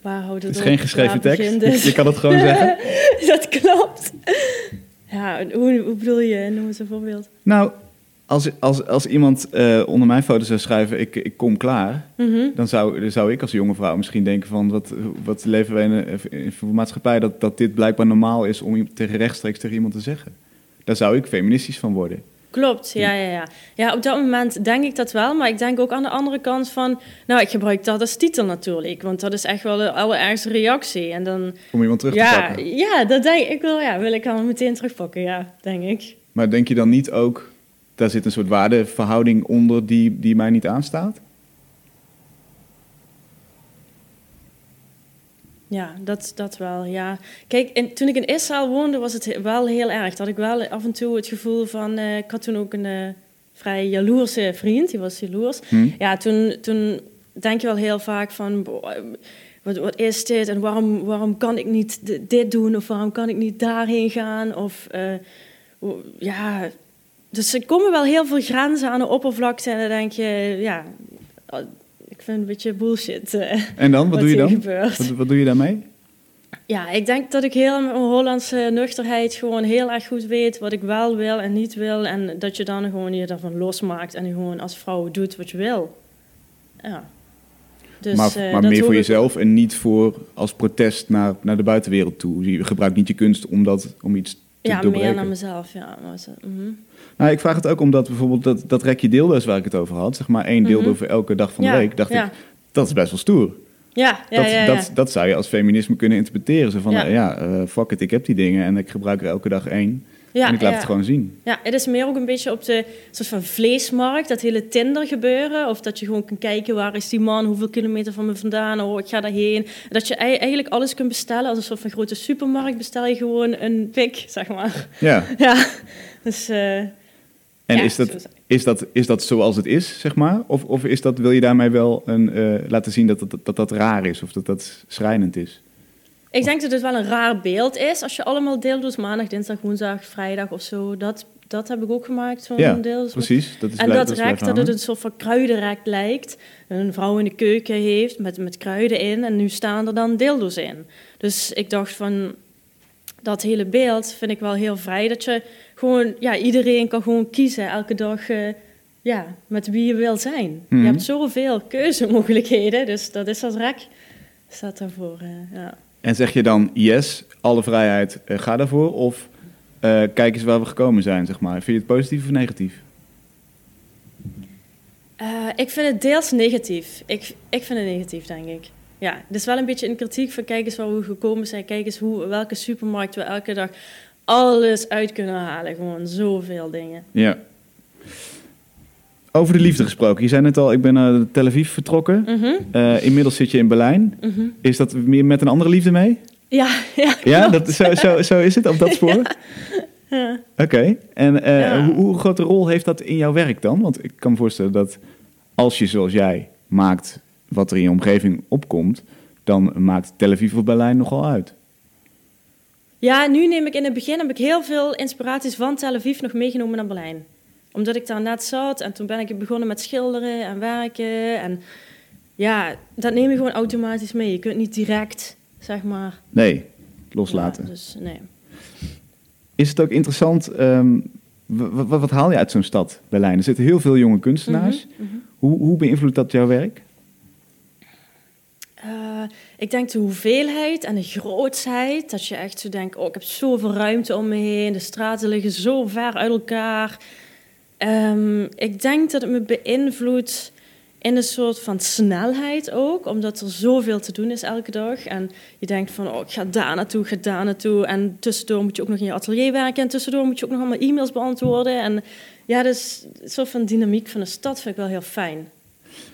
Waar houdt het, Het is op? geen geschreven Waar tekst. het? je kan het gewoon zeggen. dat klopt. Ja, hoe, hoe bedoel je? Noem eens een voorbeeld. Nou, als, als, als iemand eh, onder mijn foto zou schrijven: ik, ik kom klaar. Mhm. Dan zou, zou ik als jonge vrouw misschien denken van... wat, wat leven wij in een, in een maatschappij dat, dat dit blijkbaar normaal is... om tegen rechtstreeks tegen iemand te zeggen. Daar zou ik feministisch van worden. Klopt, ja, ja, ja. Ja, op dat moment denk ik dat wel, maar ik denk ook aan de andere kant van... Nou, ik gebruik dat als titel natuurlijk, want dat is echt wel de allerergste reactie. En dan, Om iemand terug te ja, pakken. ja, dat denk ik wel, ja, wil ik dan meteen terugpakken, ja, denk ik. Maar denk je dan niet ook... daar zit een soort waardeverhouding onder die, die mij niet aanstaat? Ja, dat, dat wel, ja. Kijk, en toen ik in Israël woonde, was het he- wel heel erg. Dat had ik wel af en toe het gevoel van... eh, ik had toen ook een eh, vrij jaloerse vriend, die was jaloers. Hm? Ja, toen, toen denk je wel heel vaak van... Wat, wat is dit en waarom, waarom kan ik niet dit doen of waarom kan ik niet daarheen gaan? Of eh, ja, dus er komen wel heel veel grenzen aan de oppervlakte en dan denk je, ja, ik vind het een beetje bullshit. eh, En dan? Wat, doe je dan? Wat, wat doe je daarmee? Ja, ik denk dat ik heel mijn Hollandse nuchterheid gewoon heel erg goed weet wat ik wel wil en niet wil. En dat je dan gewoon je daarvan losmaakt en gewoon als vrouw doet wat je wil. Ja. Dus, maar eh, maar meer voor jezelf en niet voor als protest naar, naar de buitenwereld toe. Je gebruikt niet je kunst om, dat, om iets te Ja, doorbreken. meer naar mezelf, ja. Maar zo- mhm. Nou, ik vraag het ook omdat bijvoorbeeld dat, dat rekje deeldoos waar ik het over had... zeg maar één Mhm. deeldo voor elke dag van ja, de week... dacht ja. ik, dat is best wel stoer. Ja, ja, dat, ja, ja. Dat, dat zou je als feminisme kunnen interpreteren. Zo van, Ja. ja, ja eh, fuck it, ik heb die dingen en ik gebruik er elke dag één. en ik laat het gewoon zien. Ja, het is meer ook een beetje op de soort van vleesmarkt, dat hele Tinder gebeuren. Of dat je gewoon kan kijken, waar is die man, hoeveel kilometer van me vandaan, oh, ik ga daarheen. Dat je ei- eigenlijk alles kunt bestellen. Als een soort van grote supermarkt bestel je gewoon een pik, zeg maar. Ja, Ja, dus... eh, en ja, is, dat, is, dat, is dat zoals het is, zeg maar? Of, of is dat, wil je daarmee wel een, eh, laten zien dat dat, dat dat raar is of dat dat schrijnend is? Ik denk dat het wel een raar beeld is. Als je allemaal deeldoet, maandag, dinsdag, woensdag, vrijdag of zo. Dat, dat heb ik ook gemaakt, zo'n Ja, deeldoos. Precies. Dat is En blij- dat rek, dat het een soort van kruidenrek lijkt. Een vrouw in de keuken heeft met, met kruiden in. En nu staan er dan deeldoos in. Dus ik dacht van, dat hele beeld vind ik wel heel vrij. Dat je gewoon, ja, iedereen kan gewoon kiezen elke dag... eh, ja, met wie je wil zijn. Mhm. Je hebt zoveel keuzemogelijkheden, dus dat is dat rek. Staat daarvoor, eh, ja. En zeg je dan, yes, alle vrijheid, eh, ga daarvoor? Of kijk eens waar we gekomen zijn, zeg maar. Vind je het positief of negatief? Ik vind het deels negatief. Ik, ik vind het negatief, denk ik. Ja, het is wel een beetje een kritiek van kijk eens waar we gekomen zijn. Kijk eens hoe, welke supermarkt we elke dag alles uit kunnen halen. Gewoon zoveel dingen. Ja. Over de liefde gesproken. Je zei net al, ik ben naar Tel Aviv vertrokken. Mhm, Eh, inmiddels zit je in Berlijn. mhm. Is dat meer met een andere liefde mee? Ja, ja. Ja, klopt. dat, zo, zo, zo is het op dat spoor? Ja. Oké. En eh, Ja. hoe, hoe grote rol heeft dat in jouw werk dan? Want ik kan me voorstellen dat als je zoals jij maakt wat er in je omgeving opkomt, dan maakt Tel Aviv of Berlijn nogal uit. Ja, nu neem ik in het begin heb ik heel veel inspiraties van Tel Aviv nog meegenomen naar Berlijn. Omdat ik daar net zat en toen ben ik begonnen met schilderen en werken. En ja, dat neem je gewoon automatisch mee. Je kunt niet direct, zeg maar... Nee, loslaten. Ja, dus nee. Is het ook interessant, ehm, w- w- wat, haal je uit zo'n stad, Berlijn? Er zitten heel veel jonge kunstenaars. Mhm, mhm. Hoe, hoe beïnvloedt dat jouw werk? Eh, ik denk de hoeveelheid en de grootsheid. Dat je echt zo denkt, oh, ik heb zoveel ruimte om me heen. De straten liggen zo ver uit elkaar. Ehm, ik denk dat het me beïnvloedt in een soort van snelheid ook. Omdat er zoveel te doen is elke dag. En je denkt van, oh, ik ga daar naartoe, ik ga daar naartoe. En tussendoor moet je ook nog in je atelier werken. En tussendoor moet je ook nog allemaal e-mails beantwoorden. En ja, dus een soort van dynamiek van de stad vind ik wel heel fijn.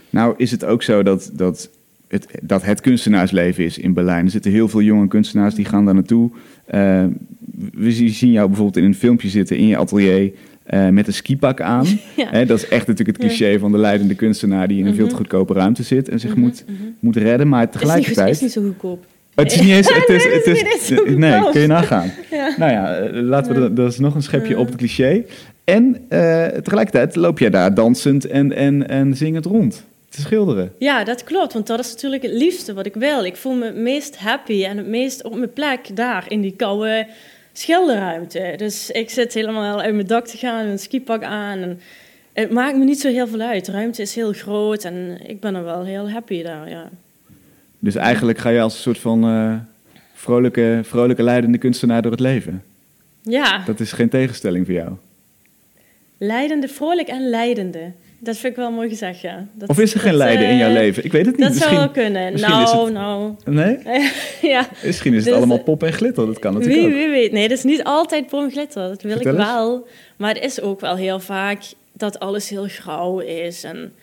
Nou, is het ook zo dat, dat, het, dat het kunstenaarsleven is in Berlijn? Er zitten heel veel jonge kunstenaars die gaan daar naartoe. Eh, we zien- jou bijvoorbeeld in een filmpje zitten in je atelier eh, met een skipak aan. Ja. Dat is echt natuurlijk het cliché van de leidende kunstenaar die in een veel te Mhm. goedkope ruimte zit en zich Mhm, moet, mhm. moet redden. Maar Is niet, tegelijkertijd... is niet zo goedkoop. Het is niet eens... Het is, Nee, het is is, niet eens zo nee, kun je nagaan. Ja. Nou ja, eh, laten we... Dat, dat is nog een schepje op het cliché. En tegelijkertijd loop jij daar dansend en, en, en zingend rond te schilderen. Ja, dat klopt, want dat is natuurlijk het liefste wat ik wil. Ik voel me het meest happy en het meest op mijn plek daar in die koude schilderruimte. Dus ik zit helemaal uit mijn dak te gaan, een skipak aan. En het maakt me niet zo heel veel uit. De ruimte is heel groot en ik ben er wel heel happy daar, ja. Dus eigenlijk ga je als een soort van eh, vrolijke, vrolijke leidende kunstenaar door het leven. Ja, Dat is geen tegenstelling voor jou. leidende, vrolijk en leidende. Dat vind ik wel mooi gezegd, ja. Dat- Of is er geen dat, lijden in jouw eh, leven? Ik weet het niet. Dat zou misschien, wel kunnen. Nou, het- nou. Nee? ja, Misschien is het Dus- allemaal pop en glitter. Dat kan natuurlijk Wie, ook. wie weet. Nee, dat is niet altijd pom glitter. Dat wil Vertel ik eens. wel. Maar het is ook wel heel vaak dat alles heel grauw is. En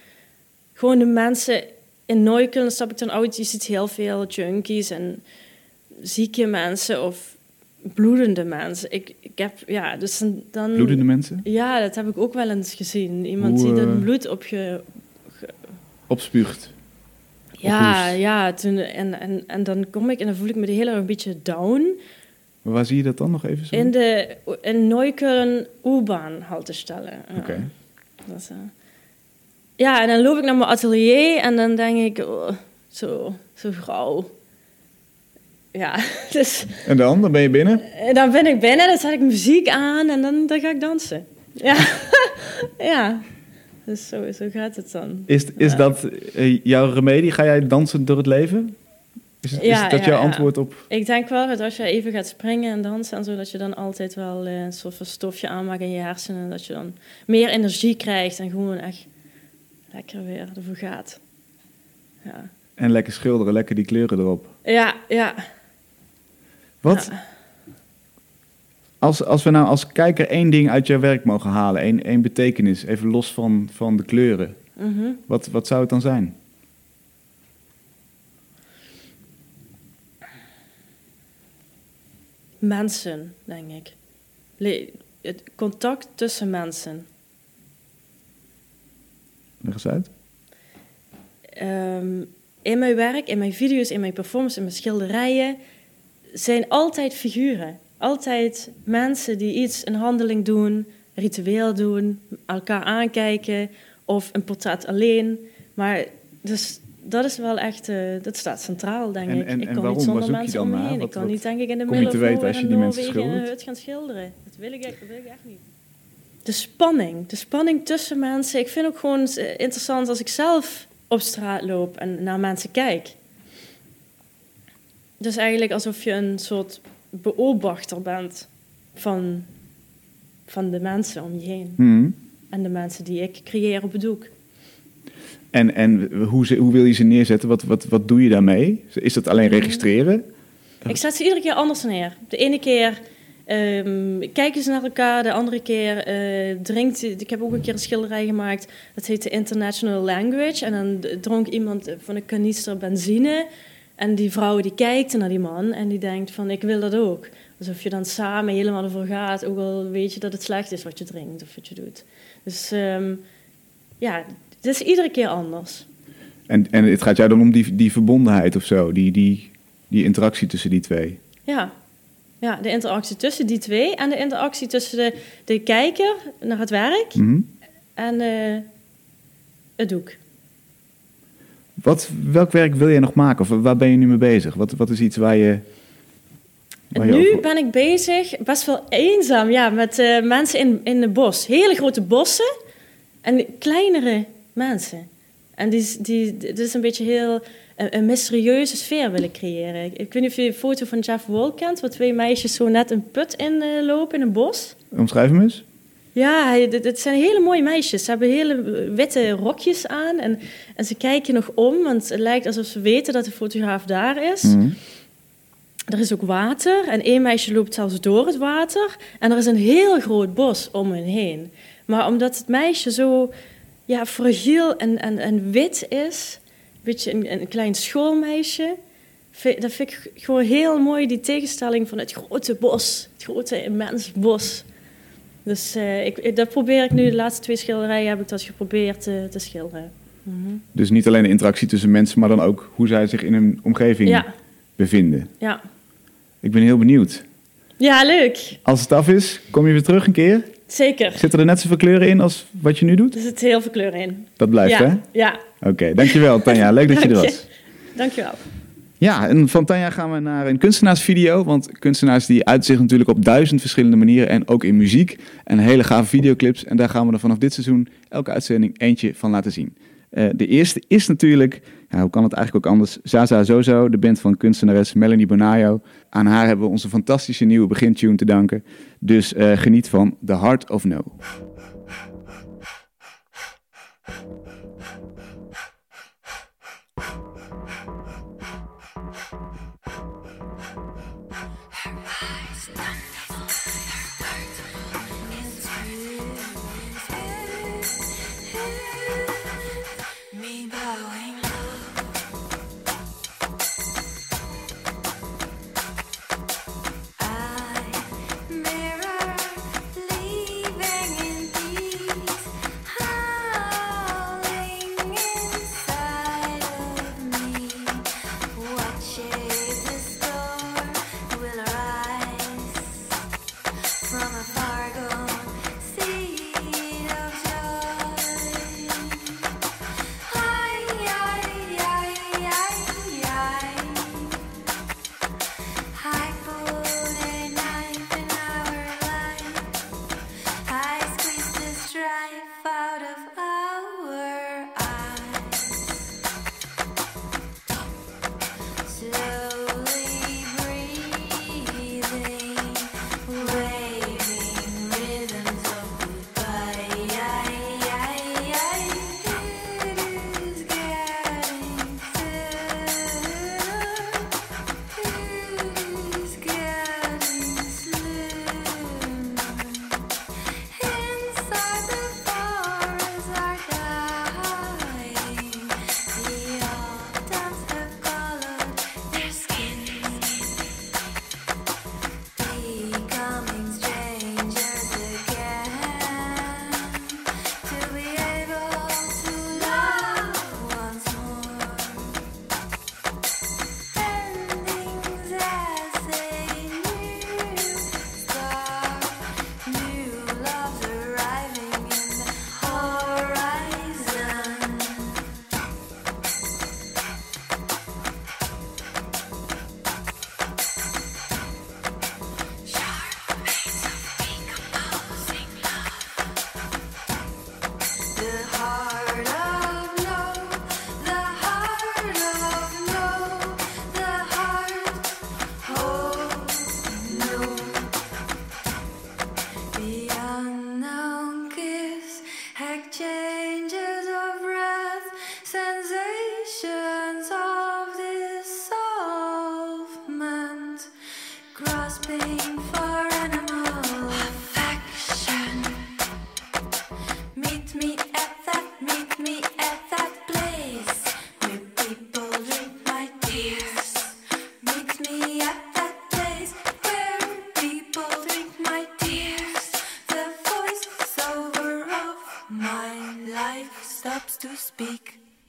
gewoon de mensen in Neukölln, stap ik dan uit, je ziet heel veel junkies en zieke mensen of bloedende mensen. Ik, ik heb, ja, dus dan... Bloedende mensen? Ja, dat heb ik ook wel eens gezien. Iemand Hoe, die eh, dan bloed op je... Opspuugt. Ja, ja, toen, en, en, en dan kom ik en dan voel ik me de hele dag een beetje down. Waar zie je dat dan nog even zo? In de in Neukölln U-Bahn haltestelle. Ja. Oké. Is, eh, ja, en dan loop ik naar mijn atelier en dan denk ik, oh, zo, zo grauw. Ja, dus En dan? Dan ben je binnen? dan ben ik binnen, dan zet ik muziek aan en dan, dan ga ik dansen. Ja, ja. Dus zo, zo gaat het dan. Is, is Ja. dat eh, jouw remedie? Ga jij dansend door het leven? Is, het, is dat ja, jouw antwoord op... Ik denk wel dat als je even gaat springen en dansen en zo, dat je dan altijd wel eh, een soort van stofje aanmaakt in je hersenen. Dat je dan meer energie krijgt en gewoon echt lekker weer ervoor gaat. Ja, En lekker schilderen, lekker die kleuren erop. ja. ja. Wat? Als, als we nou als kijker één ding uit jouw werk mogen halen, één, één betekenis, even los van, van de kleuren, Mhm. wat, wat zou het dan zijn? Mensen, denk ik. Le- het contact tussen mensen. Leg eens uit. Ehm, in mijn werk, in mijn video's, in mijn performances, in mijn schilderijen zijn altijd figuren. Altijd mensen die iets, een handeling doen, ritueel doen, elkaar aankijken of een portret alleen. Maar dus dat is wel echt, eh, dat staat centraal, denk En- ik. en- ik kan waarom? niet zonder mensen om me heen. Wat- ik kan niet denk ik in de of weten als je die mensen schildert? hut gaan schilderen. Dat wil ik, echt- dat wil ik echt niet. De spanning. De spanning tussen mensen. Ik vind ook gewoon eh, interessant als ik zelf op straat loop en naar mensen kijk. Dus eigenlijk alsof je een soort beobachter bent van, van de mensen om je heen. Hmm. En de mensen die ik creëer op het doek. En, en hoe, ze, hoe wil je ze neerzetten? Wat, wat, wat doe je daarmee? Is dat alleen Mhm. registreren? Ik zet ze iedere keer anders neer. De ene keer ehm, kijken ze naar elkaar, de andere keer eh, drinkt... Ik heb ook een keer een schilderij gemaakt, dat heet de International Language. En dan dronk iemand van een kanister benzine. En die vrouw die kijkt naar die man en die denkt van ik wil dat ook. Alsof je dan samen helemaal ervoor gaat, ook al weet je dat het slecht is wat je drinkt of wat je doet. Dus ehm, ja, het is iedere keer anders. En, en het gaat jou dan om die, die verbondenheid of zo, die, die, die interactie tussen die twee. Ja. ja, de interactie tussen die twee en de interactie tussen de, de kijker naar het werk Mhm. en eh, het doek. Wat, welk werk wil jij nog maken? Of waar ben je nu mee bezig? Wat, wat is iets waar je... waar je nu over- ben ik bezig, best wel eenzaam, ja, met eh, mensen in, in het bos. Hele grote bossen en kleinere mensen. En die, die, dit is een beetje heel een, een mysterieuze sfeer willen creëren. Ik, ik weet niet of je een foto van Jeff Wall kent, waar twee meisjes zo net een put in eh, lopen in een bos. Omschrijf hem eens. Ja, dit zijn hele mooie meisjes. Ze hebben hele witte rokjes aan en, en ze kijken nog om, want het lijkt alsof ze weten dat de fotograaf daar is. Mhm. Er is ook water en één meisje loopt zelfs door het water. En er is een heel groot bos om hen heen. Maar omdat het meisje zo ja, fragiel en, en, en wit is, een beetje een, een klein schoolmeisje, dat vind ik gewoon heel mooi, die tegenstelling van het grote bos, het grote immens bos. Dus eh, ik, dat probeer ik nu, de laatste twee schilderijen heb ik dat geprobeerd te, te schilderen. Mhm. Dus niet alleen de interactie tussen mensen, maar dan ook hoe zij zich in hun omgeving Ja, bevinden. ja. Ik ben heel benieuwd. ja, leuk. Als het af is, kom je weer terug een keer? Zeker. Zitten er net zoveel kleuren in als wat je nu doet? Er zit heel veel kleur in. Dat blijft, ja, hè? Ja, Oké, dankjewel Tanja. Leuk dat je er was. dankjewel. Ja, en van Tanja gaan we naar een kunstenaarsvideo. Want kunstenaars die uiten natuurlijk op duizend verschillende manieren. En ook in muziek. En hele gave videoclips. En daar gaan we er vanaf dit seizoen elke uitzending eentje van laten zien. Eh, de eerste is natuurlijk, ja, hoe kan het eigenlijk ook anders? Zaza Zozo, de band van kunstenares Melanie Bonayo. Aan haar hebben we onze fantastische nieuwe begintune te danken. Dus eh, geniet van The Heart of No.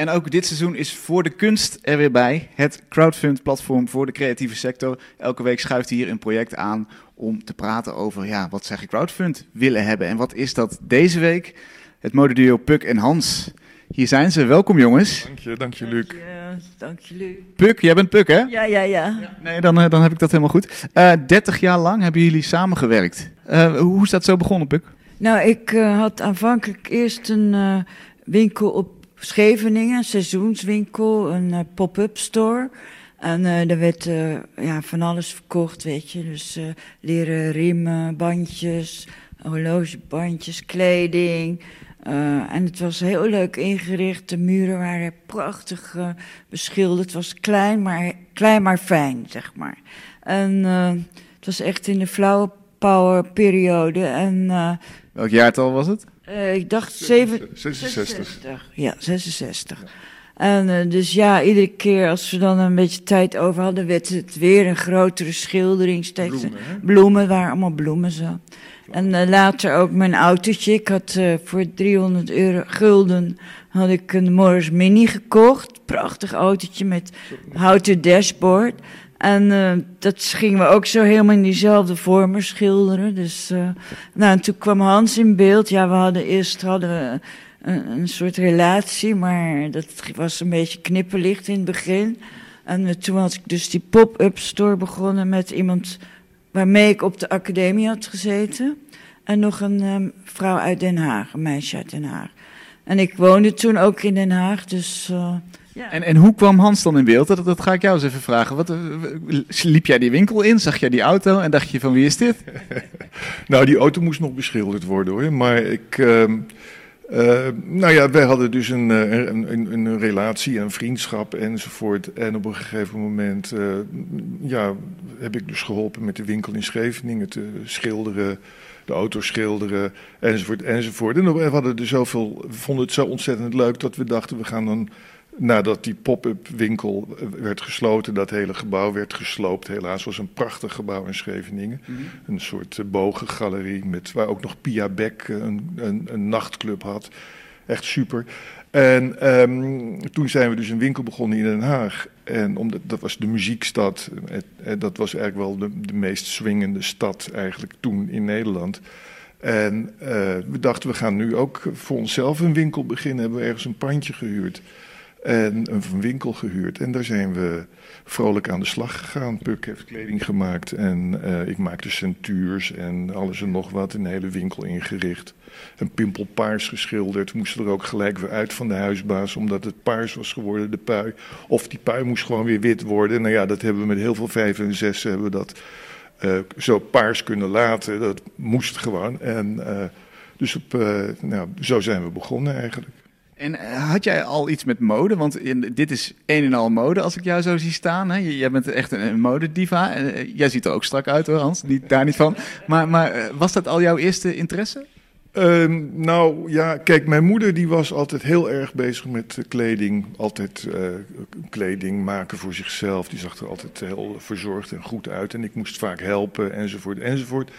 En ook dit seizoen is Voor de Kunst er weer bij. Het crowdfund-platform voor de creatieve sector. Elke week schuift hier een project aan om te praten over ja, wat zij crowdfund willen hebben. En wat is dat deze week? Het modeduo Puk en Hans. Hier zijn ze. Welkom jongens. Dank je, dank je, Luc. Ja, dank jullie. Puk, jij bent Puk hè? Ja, ja, ja. Nee, dan, eh, dan heb ik dat helemaal goed. Eh 30 jaar lang hebben jullie samengewerkt. Eh, hoe is dat zo begonnen, Puk? Nou, ik eh, had aanvankelijk eerst een eh, winkel op Scheveningen, een seizoenswinkel, een eh, pop-up store. En eh er werd eh, ja, van alles verkocht, weet je. Dus leren riemen, bandjes, horlogebandjes, kleding. En het was heel leuk ingericht. De muren waren prachtig beschilderd. Het was klein maar, klein, maar fijn, zeg maar. En het was echt in de flower power periode. En Welk jaartal was het? Eh, ik dacht zeven, 66. Ja, 66. En eh, dus ja, iedere keer als we dan een beetje tijd over hadden, werd het weer een grotere schildering. Steeds Bloemen, hè? bloemen, waren allemaal bloemen zo. En eh, later ook mijn autootje. Ik had voor 300 euro gulden had ik een Morris Mini gekocht. Prachtig autootje met houten dashboard. En eh, dat gingen we ook zo helemaal in diezelfde vormen schilderen. Dus, eh, nou, en toen kwam Hans in beeld. Ja, we hadden eerst hadden we een, soort relatie, maar dat was een beetje knipperlicht in het begin. En eh, toen had ik dus die pop-up store begonnen met iemand waarmee ik op de academie had gezeten. En nog een vrouw uit Den Haag, een meisje uit Den Haag. En ik woonde toen ook in Den Haag, dus... ja. En, en hoe kwam Hans dan in beeld? Dat, dat ga ik jou eens even vragen. Wat, liep jij die winkel in? Zag jij die auto en dacht je van wie is dit? Nou, die auto moest nog beschilderd worden hoor. Maar ik. ehm, eh, nou ja, wij hadden dus een, eh, een, een, een relatie, een vriendschap enzovoort. En op een gegeven moment eh, ja, heb ik dus geholpen met de winkel in Scheveningen te schilderen, de auto schilderen enzovoort enzovoort. En we hadden er zoveel, we vonden het zo ontzettend leuk dat we dachten we gaan dan Nadat die pop-up winkel eh, werd gesloten, dat hele gebouw werd gesloopt. Helaas was een prachtig gebouw in Scheveningen. Een soort eh, bogengalerie met, waar ook nog Pia Beck eh, een, een, een nachtclub had. Echt super. En ehm, toen zijn we dus een winkel begonnen in Den Haag. En omdat, dat was de muziekstad. Het- dat was eigenlijk wel de, de meest swingende stad eigenlijk toen in Nederland. En eh, we dachten, we gaan nu ook voor onszelf een winkel beginnen. Hebben we ergens een pandje gehuurd. En een winkel gehuurd. En daar zijn we vrolijk aan de slag gegaan. Puk heeft kleding gemaakt. En eh, ik maakte centuurs en alles en nog wat. Een hele winkel ingericht. Een pimpelpaars geschilderd. Moest er ook gelijk weer uit van de huisbaas. Omdat het paars was geworden, de pui. Of die pui moest gewoon weer wit worden. Nou ja, dat hebben we met heel veel vijf en zes hebben we dat eh, zo paars kunnen laten. Dat moest gewoon. En eh, dus op, nou, zo zijn we begonnen eigenlijk. En eh, had jij al iets met mode? Want dit is een en al mode als ik jou zo zie staan. Hè? Jij bent echt een, modediva. Eh, jij ziet er ook strak uit hoor, Hans. Niet, daar niet van. Maar, maar eh, was dat al jouw eerste interesse? Ehm, nou ja, kijk, mijn moeder die was altijd heel erg bezig met kleding. Altijd kleding maken voor zichzelf. Die zag er altijd heel verzorgd en goed uit. En ik moest vaak helpen enzovoort enzovoort.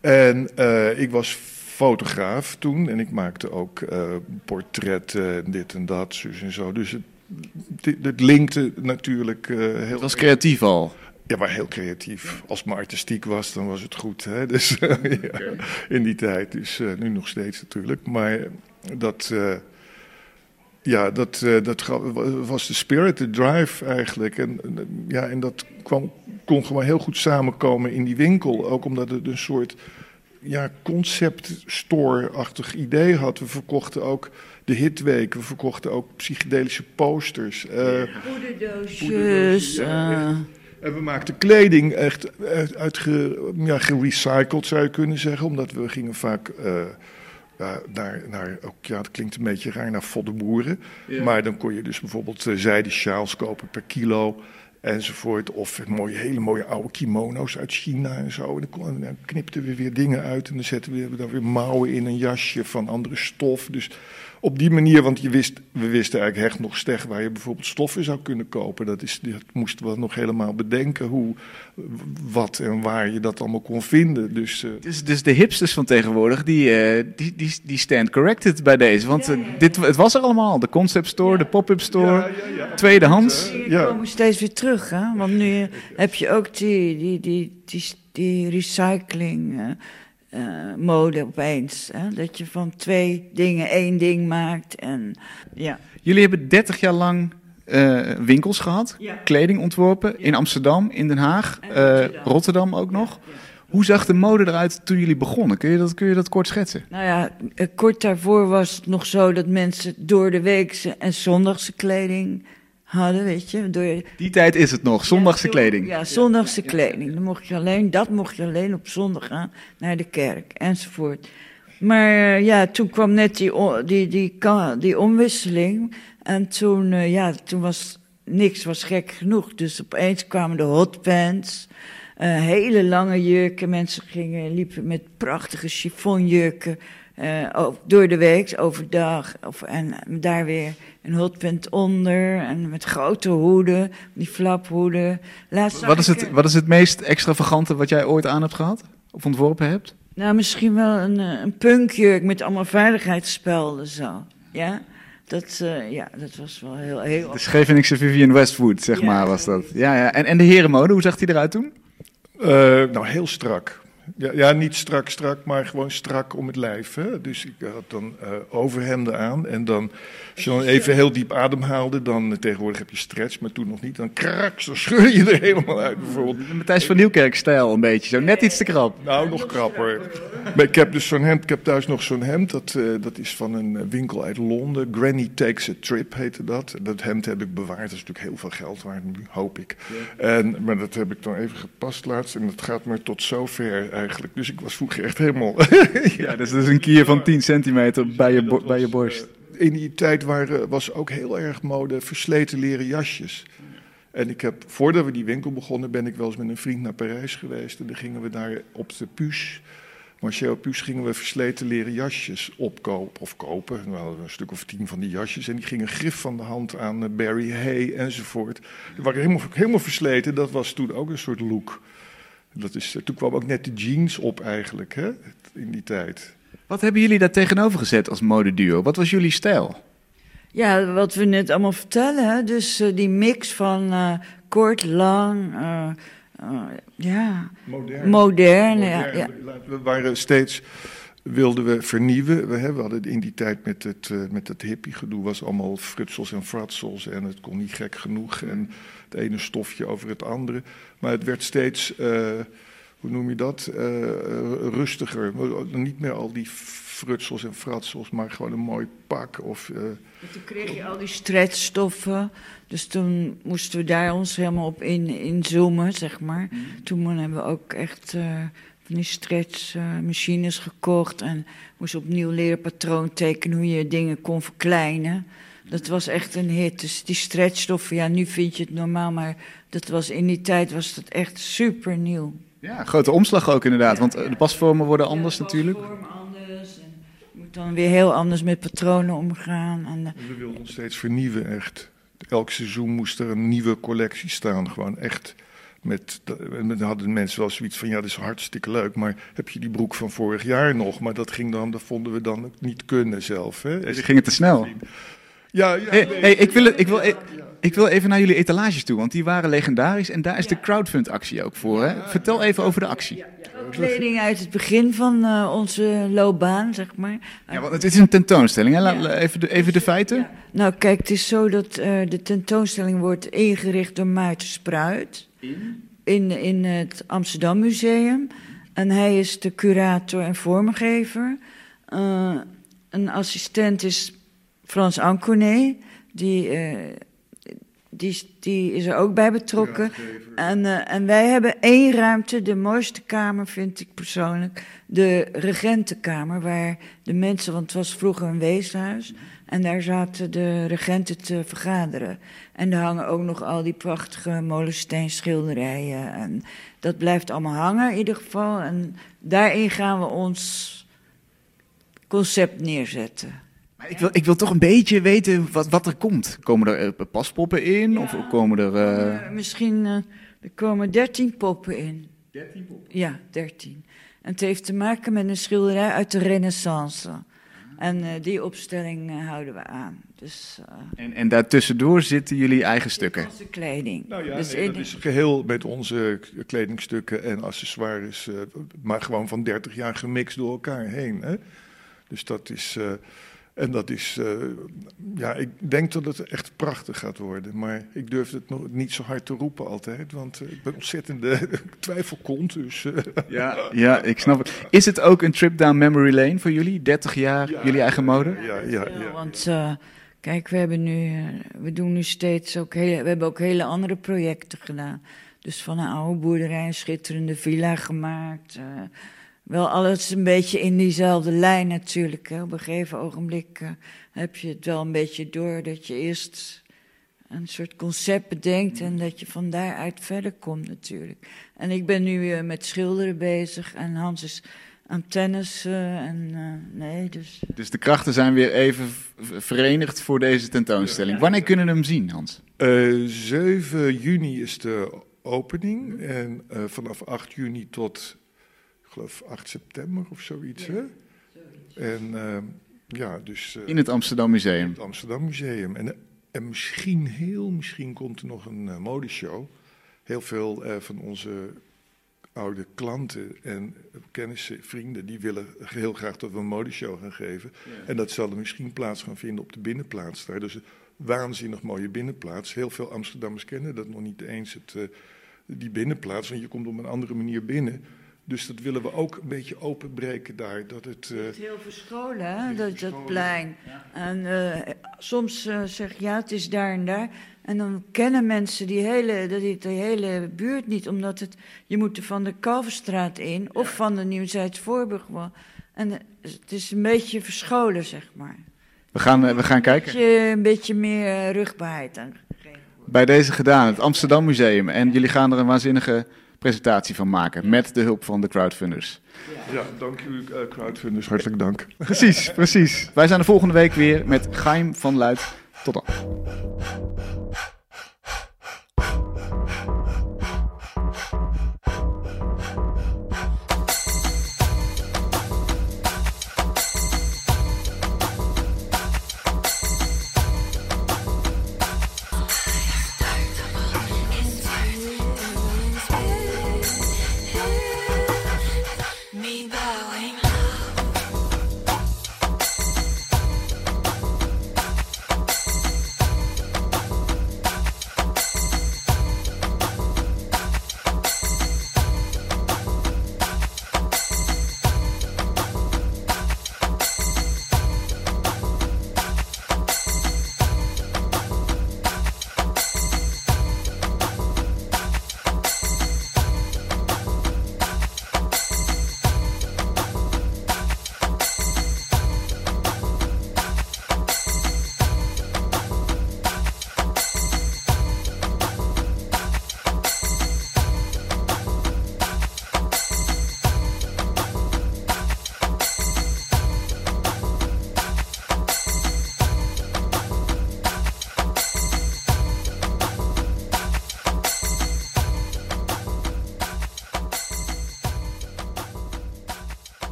En ik was fotograaf toen. En ik maakte ook eh, portretten, dit en dat, zus en zo. Dus het, het, het linkte natuurlijk eh, heel Het was creatief al. ja, maar heel creatief. Als het maar artistiek was, dan was het goed. Hè? Dus, ja, in die tijd. Dus eh, nu nog steeds natuurlijk. Maar dat, eh, ja, dat, eh, dat was de spirit, de drive eigenlijk. En, eh, ja, en dat kwam, kon gewoon heel goed samenkomen in die winkel. Ook omdat het een soort ja, concept store-achtig idee had. We verkochten ook de hitweek. We verkochten ook psychedelische posters. eh, Poederdoosjes. ja, eh, en we maakten kleding echt uit, uit ge, ja, gerecycled, zou je kunnen zeggen. Omdat we gingen vaak eh, naar, naar, ook, ja, dat klinkt een beetje raar, naar voddenboeren. Maar dan kon je dus bijvoorbeeld eh, zijden sjaals kopen per kilo. Enzovoort. Of mooie, hele mooie oude kimono's uit China en zo. En dan, knipten we weer dingen uit en dan zetten we dan weer mouwen in een jasje van andere stof. Dus op die manier, want je wist, we wisten eigenlijk hecht nog steg waar je bijvoorbeeld stoffen zou kunnen kopen. Dat, is, dat moesten we nog helemaal bedenken hoe, wat en waar je dat allemaal kon vinden. Dus, eh, Dus, dus de hipsters van tegenwoordig, die, eh, die, die, die stand corrected bij deze. Want eh, dit, het was er allemaal. De concept store, de pop-up store, tweedehands. Die Ja. komen steeds weer terug, hè? Want nu heb je ook die, die, die, die, die recycling eh, mode opeens. Hè? Dat je van twee dingen één ding maakt. En ja. Jullie hebben 30 jaar lang eh, winkels gehad, Ja. kleding ontworpen in Amsterdam, in Den Haag, eh, Rotterdam. Rotterdam ook nog. Hoe zag de mode eruit toen jullie begonnen? Kun je dat, kun je dat kort schetsen? Nou ja, kort daarvoor was het nog zo dat mensen door de weekse en zondagse kleding hadden, weet je. Door, Die tijd is het nog, zondagse Ja, kleding. Ja, zondagse kleding. Dan mocht je alleen, dat mocht je alleen op zondag gaan naar de kerk enzovoort. Maar eh, ja, toen kwam net die, die, die omwisseling. En toen, eh, ja, toen was niks was gek genoeg. Dus opeens kwamen de hotpants. eh hele lange jurken. Mensen gingen, liepen met prachtige chiffonjurken. Eh, door de week, overdag. Of, en daar weer een hotpant onder. En met grote hoeden, die flaphoeden. Laatst Wat is, het, wat is het meest extravagante wat jij ooit aan hebt gehad? Of ontworpen hebt? Nou, misschien wel een, eh, een punkjurk met allemaal veiligheidsspelden zo. Ja, dat, eh, ja, dat was wel heel... heel De Scheveningse Vivian Westwood, zeg Ja. maar, was dat. Ja, ja. En, en de herenmode, hoe zag die eruit toen? Eh, nou, heel strak. Ja, ja, niet strak, strak, maar gewoon strak om het lijf. Hè? Dus ik had dan eh, overhemden aan. En dan, als je dan even heel diep ademhaalde, dan eh, tegenwoordig heb je stretch, maar toen nog niet. Dan kraks, dan scheur je er helemaal uit bijvoorbeeld. Matthijs van Nieuwkerk-stijl een beetje, zo net iets te krap. Nou, nog krapper. Maar ik heb dus zo'n hemd, ik heb thuis nog zo'n hemd. Dat, eh, dat is van een winkel uit Londen. Granny Takes a Trip heette dat. Dat hemd heb ik bewaard. Dat is natuurlijk heel veel geld waard nu, hoop ik. En, maar dat heb ik dan even gepast laatst. En dat gaat maar tot zover eigenlijk. Dus ik was vroeger echt helemaal... Ja, dus dat is een kier van 10 centimeter bij je, bo- bij je borst. In die tijd waren, was ook heel erg mode versleten leren jasjes. En ik heb, voordat we die winkel begonnen, ben ik wel eens met een vriend naar Parijs geweest. En dan gingen we daar op de Puce, Marcel Puce, gingen we versleten leren jasjes opkopen of kopen. We hadden een stuk of tien van die jasjes. En die gingen grif van de hand aan eh, Barry Hay enzovoort. Die waren helemaal, helemaal versleten. Dat was toen ook een soort look. Dat is, eh, toen kwam ook net de jeans op eigenlijk, hè, in die tijd. Wat hebben jullie daar tegenover gezet als modeduo? Wat was jullie stijl? Ja, wat we net allemaal vertellen. Hè? Dus eh, die mix van eh, kort, lang, eh, eh, ja, Modern. modern. Ja, Modern. ja. We waren steeds, wilden we vernieuwen. We, hè, we hadden in die tijd met het, met het hippie-gedoe was allemaal frutsels en fratsels en het kon niet gek genoeg en het ene stofje over het andere. Maar het werd steeds, eh, hoe noem je dat, Eh, rustiger. Niet meer al die frutsels en fratsels, maar gewoon een mooi pak of... eh, Toen kreeg je al die stretchstoffen. Dus toen moesten we daar ons helemaal op in, inzoomen, zeg maar. Toen hebben we ook echt van die stretchmachines gekocht. En moesten opnieuw leren patroon tekenen hoe je dingen kon verkleinen. Dat was echt een hit. Dus die stretchstoffen, ja, nu vind je het normaal. Maar dat was, in die tijd was dat echt super nieuw. Ja, grote omslag ook inderdaad, want eh, de pasvormen worden anders Ja, natuurlijk. pasvorm anders. En je moet dan weer heel anders met patronen omgaan. En, eh, We wilden ons steeds vernieuwen, echt. Elk seizoen moest er een nieuwe collectie staan. Gewoon echt. Met, dan hadden mensen wel zoiets van: ja, dat is hartstikke leuk. Maar heb je die broek van vorig jaar nog? Maar dat ging dan, dat vonden we dan ook niet kunnen zelf. Hè? Ze gingen te snel. Ja, ja, Hey, nee, hey, ik, wil, ik, wil, ik wil even naar jullie etalages toe, want die waren legendarisch. En daar is de crowdfund-actie ook voor. Hè? Vertel even over de actie. Kleding uit het begin van eh, onze loopbaan, zeg maar. Ja, want het is een tentoonstelling. Hè? La- la- even, de, even de feiten. Nou, kijk, het is zo dat eh, de tentoonstelling wordt ingericht door Maarten Spruit. In, in het Amsterdam Museum. En hij is de curator en vormgever. Eh, een assistent is Frans Anconé. Die, eh, die, die is er ook bij betrokken. En, eh, en wij hebben één ruimte, de mooiste kamer vind ik persoonlijk, de regentenkamer, waar de mensen, want het was vroeger een weeshuis, En daar zaten de regenten te vergaderen. En daar hangen ook nog al die prachtige molensteenschilderijen. En dat blijft allemaal hangen in ieder geval. En daarin gaan we ons concept neerzetten. Maar ik, wil, ik wil toch een beetje weten wat, wat er komt. Komen er eh, paspoppen in? Of komen er... eh, misschien eh, er komen dertien poppen in. Dertien poppen? Ja, dertien. En het heeft te maken met een schilderij uit de renaissance. En eh, die opstelling houden we aan. Dus eh, En, en daartussendoor zitten jullie eigen stukken. onze kleding. Nou ja, dus nee, dat is geheel met onze kledingstukken en accessoires, eh, maar gewoon van 30 jaar gemixt door elkaar heen. Hè? Dus dat is, eh, en dat is, eh, ja, ik denk dat het echt prachtig gaat worden. Maar ik durf het nog niet zo hard te roepen altijd, want eh, ik ben ontzettende twijfelkont. Dus, eh, Ja, ja, ik snap het. Is het ook een trip down memory lane voor jullie? 30 jaar, Ja. jullie eigen mode? ja, ja, Ja, ja. want eh, kijk, we hebben nu, eh, we doen nu steeds ook hele, we hebben ook hele andere projecten gedaan. Dus van een oude boerderij een schitterende villa gemaakt. Wel alles een beetje in diezelfde lijn natuurlijk. Hè. Op een gegeven ogenblik eh, heb je het wel een beetje door dat je eerst een soort concept bedenkt en dat je van daaruit verder komt natuurlijk. En ik ben nu eh, met schilderen bezig en Hans is aan tennissen en eh, nee, dus... Dus de krachten zijn weer even verenigd voor deze tentoonstelling. Wanneer kunnen we hem zien, Hans? Eh, 7 juni is de opening en eh, vanaf 8 juni tot, geloof 8 september of zoiets. hè? En eh, ja, dus eh, In het Amsterdam Museum. het Amsterdam Museum. En, en misschien, heel misschien komt er nog een eh, modeshow. Heel veel eh, van onze oude klanten en kennissen, vrienden, die willen heel graag dat we een modeshow gaan geven. En dat zal er misschien plaats gaan vinden op de binnenplaats daar. Dus een waanzinnig mooie binnenplaats. Heel veel Amsterdammers kennen dat nog niet eens, het, eh, die binnenplaats. Want je komt op een andere manier binnen. Dus dat willen we ook een beetje openbreken daar. Dat het, eh, Het is heel verscholen, hè, dat, dat plein. En eh, soms eh, zeg je, ja, het is daar en daar. En dan kennen mensen die hele, dat die, die hele buurt niet, omdat het, je moet er van de Kalverstraat in of van de Nieuwzijds Voorburg. wel. En eh, het is een beetje verscholen, zeg maar. We gaan, eh, we gaan Een kijken. beetje, een beetje meer eh, rugbaarheid aan gegeven. Bij deze gedaan, het Amsterdam Museum. En jullie gaan er een waanzinnige presentatie van maken. Met de hulp van de crowdfunders. ja, dank u, eh, crowdfunders. Hartelijk dank. Precies, precies. Wij zijn de volgende week weer met Geim van Luid. Tot dan.